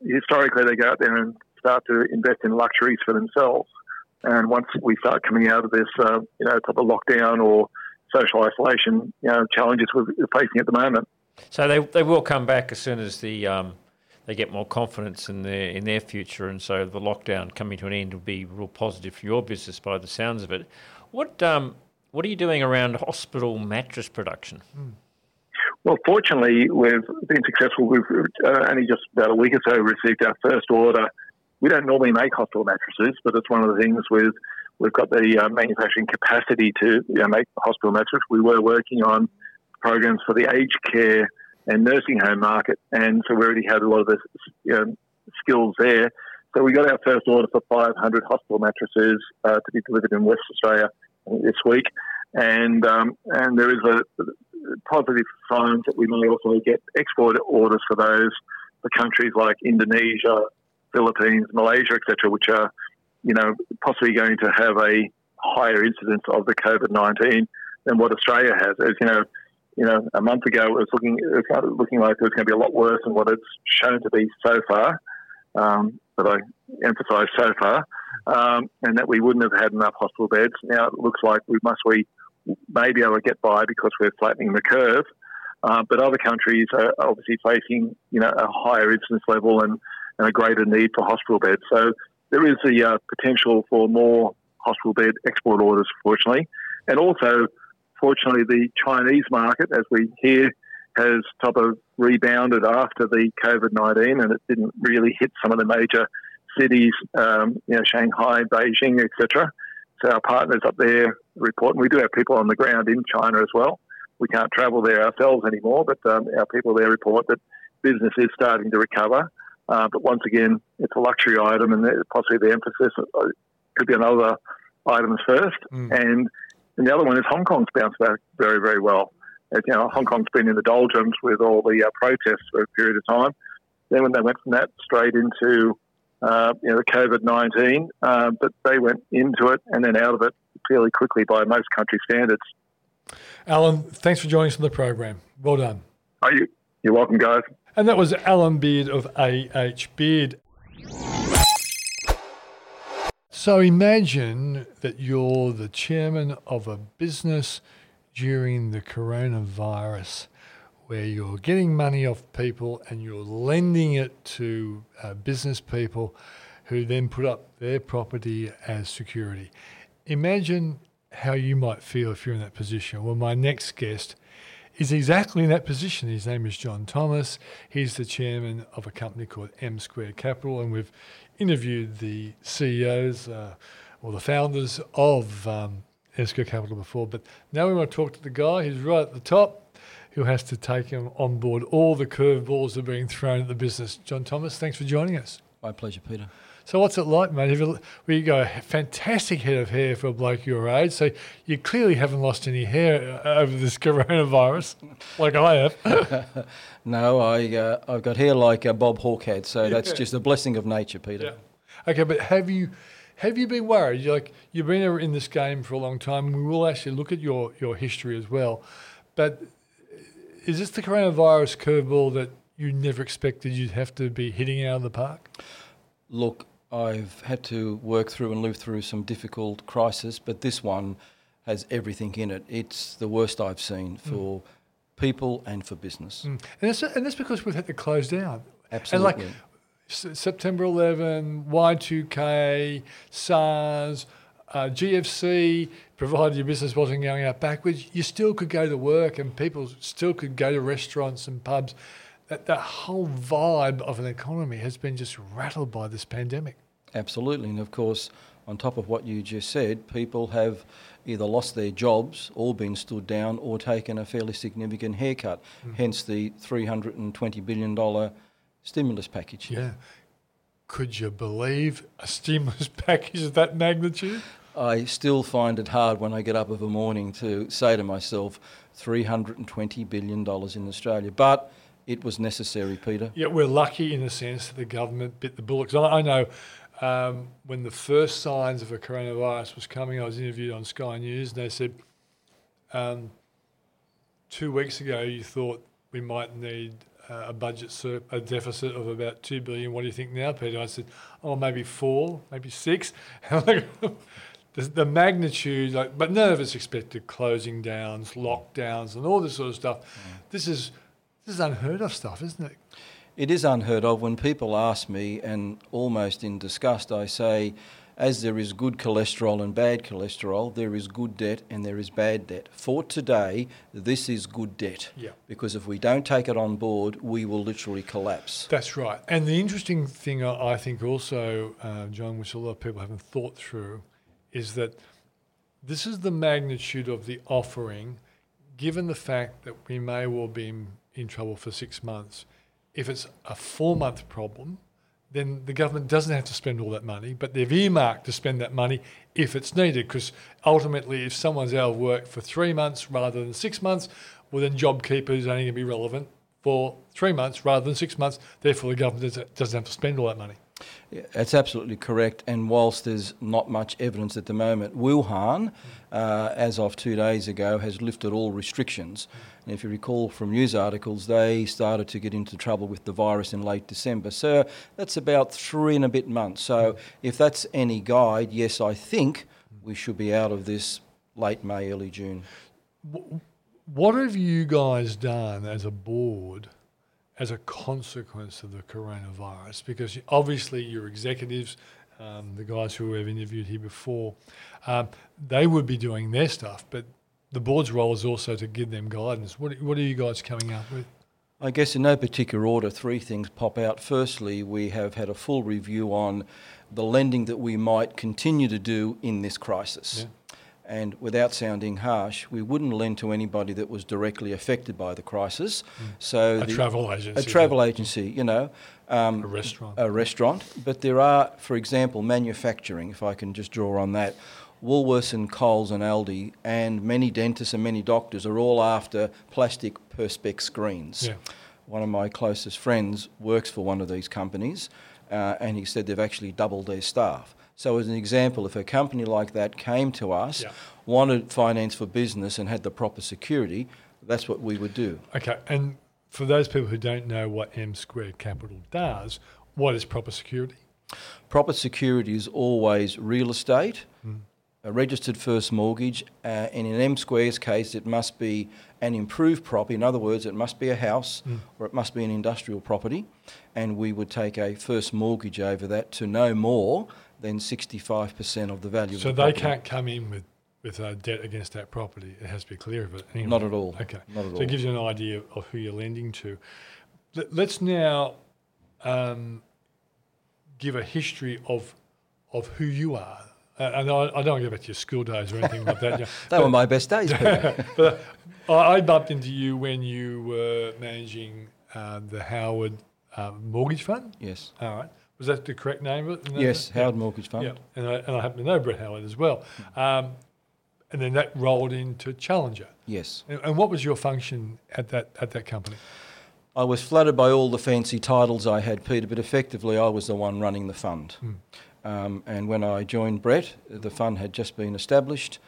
historically they go out there and start to invest in luxuries for themselves. And once we start coming out of this, uh, you know, type of lockdown or social isolation, you know, challenges we're facing at the moment. So they, they will come back as soon as the um, they get more confidence in their in their future, and so the lockdown coming to an end will be real positive for your business by the sounds of it. What um, what are you doing around hospital mattress production? Well, fortunately, we've been successful. We've uh, only just about a week or so received our first order. We don't normally make hospital mattresses, but it's one of the things with we've got the uh, manufacturing capacity to you know, make hospital mattresses. We were working on programs for the aged care and nursing home market, and so we already had a lot of the you know, skills there. So we got our first order for 500 hospital mattresses uh, to be delivered in West Australia this week, and um, and there is a positive signs that we may also get export orders for those for countries like Indonesia, Philippines, Malaysia, etc., which are you know possibly going to have a higher incidence of the COVID nineteen than what Australia has. As you know, you know, a month ago it was looking it was looking like it was going to be a lot worse than what it's shown to be so far. Um, but I emphasise so far, um, and that we wouldn't have had enough hospital beds. Now it looks like we must we may be able to get by because we're flattening the curve. Uh, but other countries are obviously facing, you know, a higher incidence level and, and a greater need for hospital beds. So there is the uh, potential for more hospital bed export orders, fortunately, and also, fortunately, the Chinese market, as we hear, has top of rebounded after the COVID nineteen, and it didn't really hit some of the major cities, um, you know, Shanghai, Beijing, etc. So our partners up there report, and we do have people on the ground in China as well. We can't travel there ourselves anymore, but um, our people there report that business is starting to recover. Uh, but once again, it's a luxury item, and possibly the emphasis uh, could be on other items first. Mm. And, and the other one is Hong Kong's bounced back very, very well. As you know, Hong Kong's been in the doldrums with all the uh, protests for a period of time. Then when they went from that straight into uh, you know, the COVID 19, uh, but they went into it and then out of it fairly quickly by most country standards. Allyn, thanks for joining us on the program. Well done. Are you? You're welcome, guys. And that was Allyn Beard of AH Beard. So imagine that you're the chairman of a business during the coronavirus where you're getting money off people and you're lending it to uh, business people who then put up their property as security. Imagine how you might feel if you're in that position. Well, my next guest is exactly in that position. His name is John Thomas. He's the chairman of a company called M Square Capital, and we've interviewed the CEOs uh, or the founders of um, M Square Capital before. But now we want to talk to the guy who's right at the top who has to take him on board all the curveballs that are being thrown at the business. John Thomas, thanks for joining us. My pleasure, Peter. So what's it like, mate? You, well, you got a fantastic head of hair for a bloke your age, so you clearly haven't lost any hair uh, over this coronavirus, like I have. no, I uh, I've got hair like uh, Bob Hawke had, so yeah. that's just a blessing of nature, Peter. Yeah. Okay, but have you have you been worried? You're like you've been in this game for a long time. We will actually look at your your history as well, but is this the coronavirus curveball that you never expected you'd have to be hitting out of the park? Look, I've had to work through and live through some difficult crises, but this one has everything in it. It's the worst I've seen hmm. for mm. people and for business. Mm. And, that's, and that's because we've had to close down. Absolutely. And like September 11, Y2K, SARS, uh, GFC, provided your business wasn't going out backwards, you still could go to work and people still could go to restaurants and pubs. That, that whole vibe of an economy has been just rattled by this pandemic. Absolutely. And of course, on top of what you just said, people have either lost their jobs or been stood down or taken a fairly significant haircut, Mm. hence the $320 billion stimulus package. Yeah. Could you believe a stimulus package of that magnitude? I still find it hard when I get up of a morning to say to myself, $320 billion in Australia. But it was necessary, Peter. Yeah, we're lucky in a sense that the government bit the bullet. 'Cause I, I know um, when the first signs of a coronavirus was coming, I was interviewed on Sky News, and they said um, two weeks ago you thought we might need uh, a budget sur- a deficit of about two billion. What do you think now, Peter? I said, oh, maybe four, maybe six. the, the magnitude, like, but none of us expected closing downs, lockdowns, and all this sort of stuff. This is this is unheard of stuff, isn't it? It is unheard of when people ask me, and almost in disgust, I say, as there is good cholesterol and bad cholesterol, there is good debt and there is bad debt. For today, this is good debt. Yeah. Because if we don't take it on board, we will literally collapse. That's right. And the interesting thing I I think also, uh, John, which a lot of people haven't thought through, is that this is the magnitude of the offering, given the fact that we may well be in, trouble for six months. If it's a four month problem, then the government doesn't have to spend all that money, but they've earmarked to spend that money if it's needed. Because ultimately, if someone's out of work for three months rather than six months, well, then JobKeeper is only going to be relevant for three months rather than six months. Therefore, the government doesn't have to spend all that money. Yeah, That's absolutely correct. And whilst there's not much evidence at the moment, Wuhan, uh, as of two days ago, has lifted all restrictions. And if you recall from news articles, they started to get into trouble with the virus in late December. So that's about three and a bit months. So if that's any guide, yes, I think we should be out of this late May, early June. What have you guys done as a board as a consequence of the coronavirus? Because obviously, your executives, um, the guys who we've interviewed here before, um, they would be doing their stuff, but the board's role is also to give them guidance. What, what are you guys coming up with? I guess in no particular order, three things pop out. Firstly, we have had a full review on the lending that we might continue to do in this crisis. And without sounding harsh, we wouldn't lend to anybody that was directly affected by the crisis. So Mm. A the- travel agency, a travel agency, you know, um, A restaurant. a restaurant. But there are, for example, manufacturing. If I can just draw on that, Woolworths and Coles and Aldi and many dentists and many doctors are all after plastic perspex screens. Yeah. One of my closest friends works for one of these companies, uh, and he said they've actually doubled their staff. So, as an example, if a company like that came to us, Yeah. wanted finance for business, and had the proper security, that's what we would do. Okay, and for those people who don't know what M Squared Capital does, what is proper security? Proper security is always real estate, Mm. a registered first mortgage, uh, and in M Square's case, it must be an improved property. In other words, it must be a house Mm. or it must be an industrial property, and we would take a first mortgage over that to no more than 65% of the value So of the they can't come in with with uh, debt against that property. It has to be clear of it. Anyway. Not at all. Okay. Not at so all. it gives you an idea of who you're lending to. Let, let's now um, give a history of of who you are. Uh, and I, I don't want to go back to your school days or anything like that. you know. They were my best days, but I, I bumped into you when you were managing uh, the Howard uh, Mortgage Fund. yes. All right. Was that the correct name of it? Yes. Howard Mortgage Fund. Yeah, and I, and I happen to know Brett Howard as well. Um, and then that rolled into Challenger. Yes. And, and what was your function at that at that company? I was flattered by all the fancy titles I had, Peter, but effectively I was the one running the fund. Um, and when I joined Brett, the fund had just been established.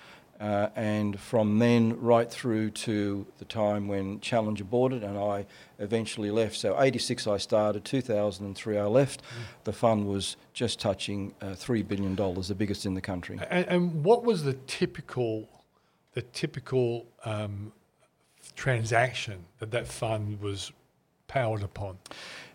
Uh, and from then right through to the time when Challenger it and I eventually left. So 86 I started, 2003 I left. The fund was just touching uh, $3 billion, the biggest in the country. And, and what was the typical the typical um, transaction that that fund was powered upon?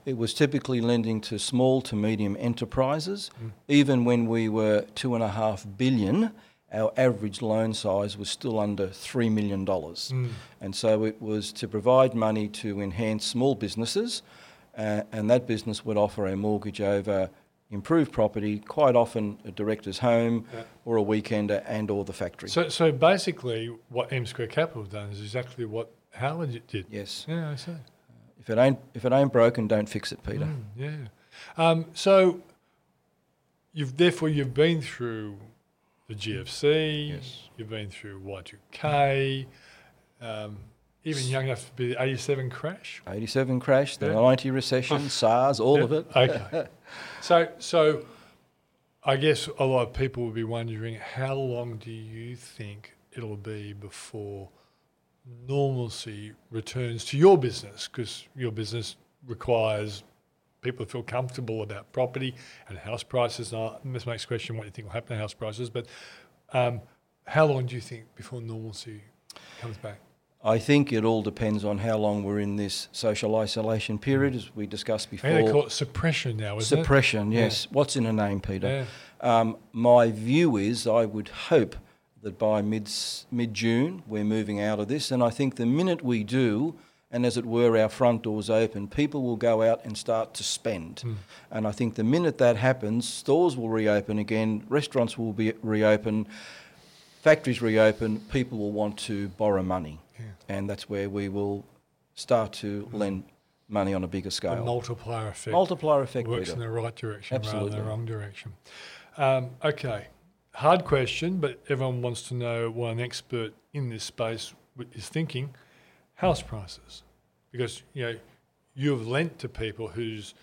It was typically lending to small to medium enterprises. Even when we were two and a half billion, our average loan size was still under three million dollars, and so it was to provide money to enhance small businesses, uh, and that business would offer a mortgage over improved property, quite often a director's home or a weekender and or the factory. So, so basically, what M Square Capital has done is exactly what Howard did. yes. Yeah, I see. If it ain't if it ain't broken, don't fix it, Peter. Mm, yeah. Um, so, you've therefore you've been through the GFC. Yes. You've been through Y2K. Um, even young enough to be the '87 crash. 87 crash, the Yeah. 90 recession, SARS, all of it. Okay. so, so I guess a lot of people would be wondering how long do you think it'll be before normalcy returns to your business? Because your business requires people feel comfortable about property and house prices. Now, this makes question what you think will happen to house prices, but um, how long do you think before normalcy comes back? I think it all depends on how long we're in this social isolation period, as we discussed before. think they call it suppression now, isn't Suppression, Yeah. yes. What's in a name. Peter? Yeah. Um, my view is I would hope that by mid mid June we're moving out of this, and I think the minute we do, and as it were, our front doors open, people will go out and start to spend. And I think the minute that happens, stores will reopen again, restaurants will be reopen, factories reopen, people will want to borrow money, and that's where we will start to lend money on a bigger The scale. multiplier effect. Multiplier effect, works Peter. in the right direction rather Absolutely. than the wrong direction. Um, okay, hard question, but everyone wants to know what an expert in this space is thinking: house prices, because you know you have lent to people whose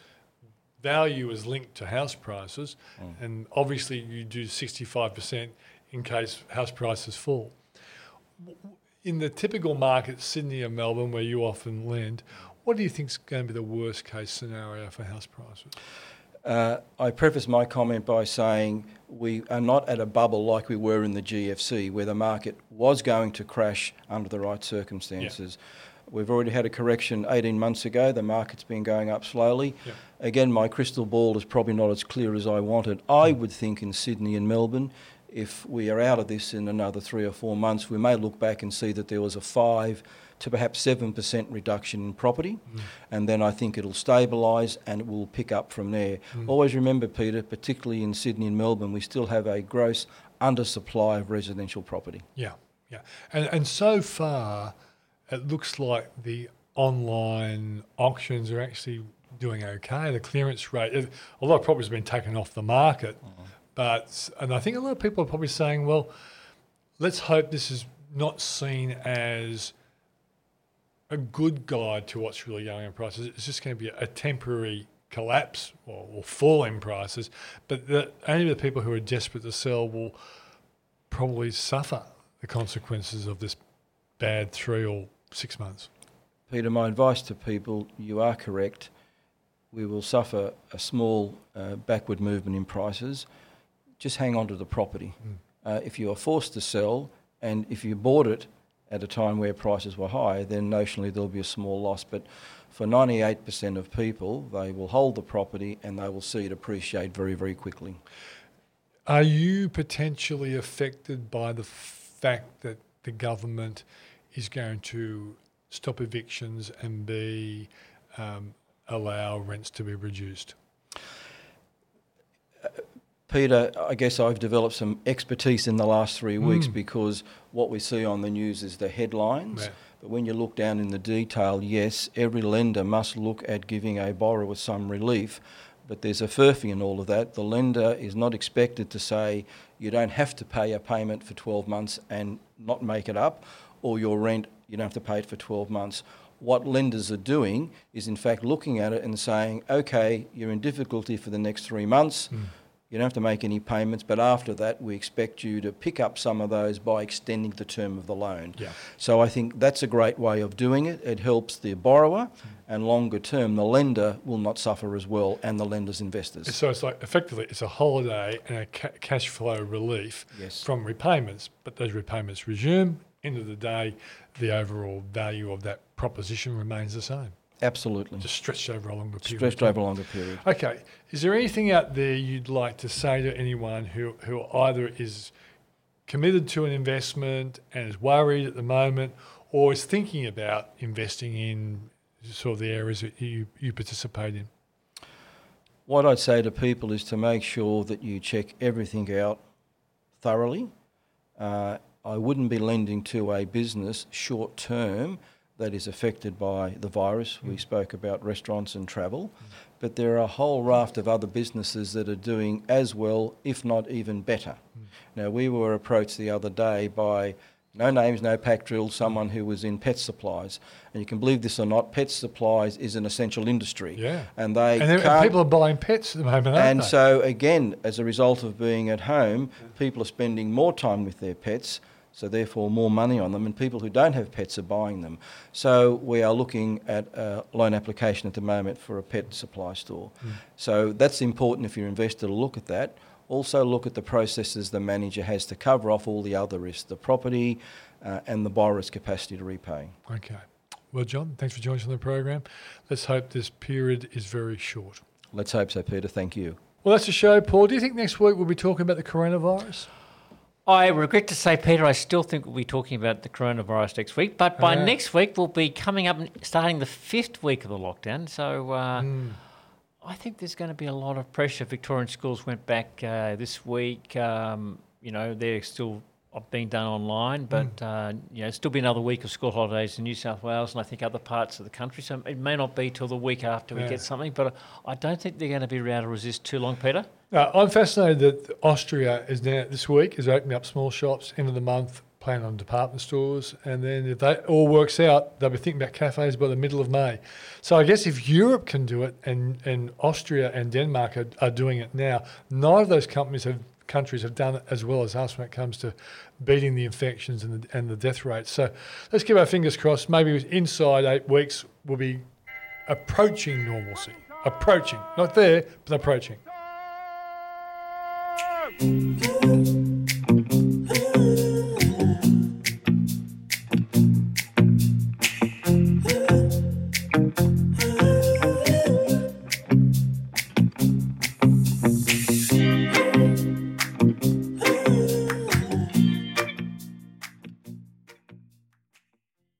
value is linked to house prices, Mm. and obviously you do sixty-five percent in case house prices fall. In the typical market, Sydney and Melbourne, where you often lend, what do you think is going to be the worst case scenario for house prices? Uh, I preface my comment by saying we are not at a bubble like we were in the GFC, where the market was going to crash under the right circumstances. We've already had a correction 18 months ago. The market's been going up slowly. Yeah. Again, my crystal ball is probably not as clear as I wanted. I would think in Sydney and Melbourne, if we are out of this in another three or four months, we may look back and see that there was a five to perhaps seven percent reduction in property, mm. and then I think it'll stabilise and it will pick up from there. Mm. Always remember, Peter, particularly in Sydney and Melbourne, we still have a gross undersupply of residential property. Yeah, yeah. And and so far, it looks like the online auctions are actually doing okay. The clearance rate, a lot of properties have been taken off the market, mm. but and I think a lot of people are probably saying, well, let's hope this is not seen as a good guide to what's really going on in prices. It's just going to be a temporary collapse or, or fall in prices, but the, only the people who are desperate to sell will probably suffer the consequences of this bad three or six months. Peter, my advice to people, you are correct. We will suffer a small uh, backward movement in prices. Just hang on to the property. Uh, if you are forced to sell, and if you bought it at a time where prices were high, then notionally there'll be a small loss. But for 98% of people, they will hold the property and they will see it appreciate very, very quickly. Are you potentially affected by the fact that the government is going to stop evictions and be um, allow rents to be reduced? Peter, I guess I've developed some expertise in the last three hmm. weeks because what we see on the news is the headlines. Yeah. But when you look down in the detail, yes, every lender must look at giving a borrower some relief. But there's a furphy in all of that. The lender is not expected to say you don't have to pay a payment for 12 months and not make it up, or your rent, you don't have to pay it for 12 months. What lenders are doing is, in fact, looking at it and saying, okay, you're in difficulty for the next three months. Hmm. You don't have to make any payments, but after that, we expect you to pick up some of those by extending the term of the loan. Yeah. So I think that's a great way of doing it. It helps the borrower, and longer term, the lender will not suffer as well, and the lender's investors. So it's like effectively it's a holiday and a ca- cash flow relief Yes. from repayments, but those repayments resume. End of the day, the overall value of that proposition remains the same, Absolutely. just stretched over a longer period. Stretched over a longer period. Okay, is there anything out there you'd like to say to anyone who, who either is committed to an investment and is worried at the moment, or is thinking about investing in sort of the areas that you, you participate in? what I'd say to people is to make sure that you check everything out thoroughly. Uh, I wouldn't be lending to a business short term that is affected by the virus. We mm. spoke about restaurants and travel, but there are a whole raft of other businesses that are doing as well, if not even better. Mm. Now, we were approached the other day by no names, no pack drill, someone who was in pet supplies. And you can believe this or not, pet supplies is an essential industry. Yeah. And they And, and people are buying pets at the moment, aren't and they? so, again, as a result of being at home, people are spending more time with their pets, so therefore more money on them, and people who don't have pets are buying them. So, we are looking at a loan application at the moment for a pet supply store. So, that's important if you're an investor to look at that. Also, look at the processes the manager has to cover off all the other risks the property uh, and the borrower's capacity to repay. Okay. Well, John, thanks for joining us on the program. Let's hope this period is very short. Let's hope so, Peter. Thank you. Well, that's the show, Paul. Do you think next week we'll be talking about the coronavirus? I regret to say, Peter, I still think we'll be talking about the coronavirus next week. But by Yeah. next week, we'll be coming up, and starting the fifth week of the lockdown. So uh, Hmm. I think there's going to be a lot of pressure. Victorian schools went back uh, this week. Um, you know, they're still being done online, but uh, you know, still be another week of school holidays in New South Wales and I think other parts of the country. So it may not be till the week after we get something, but I don't think they're going to be able to resist too long, Peter. Uh, I'm fascinated that Austria is now this week is opening up small shops end of the month, planning on department stores, and then if that all works out, they'll be thinking about cafes by the middle of May. So I guess if Europe can do it, and, and Austria and Denmark are, are doing it now, none of those companies have countries have done it as well as us when it comes to beating the infections and the, and the death rates. So let's keep our fingers crossed. Maybe inside eight weeks we'll be approaching normalcy. Approaching, not there, but approaching. Ooh.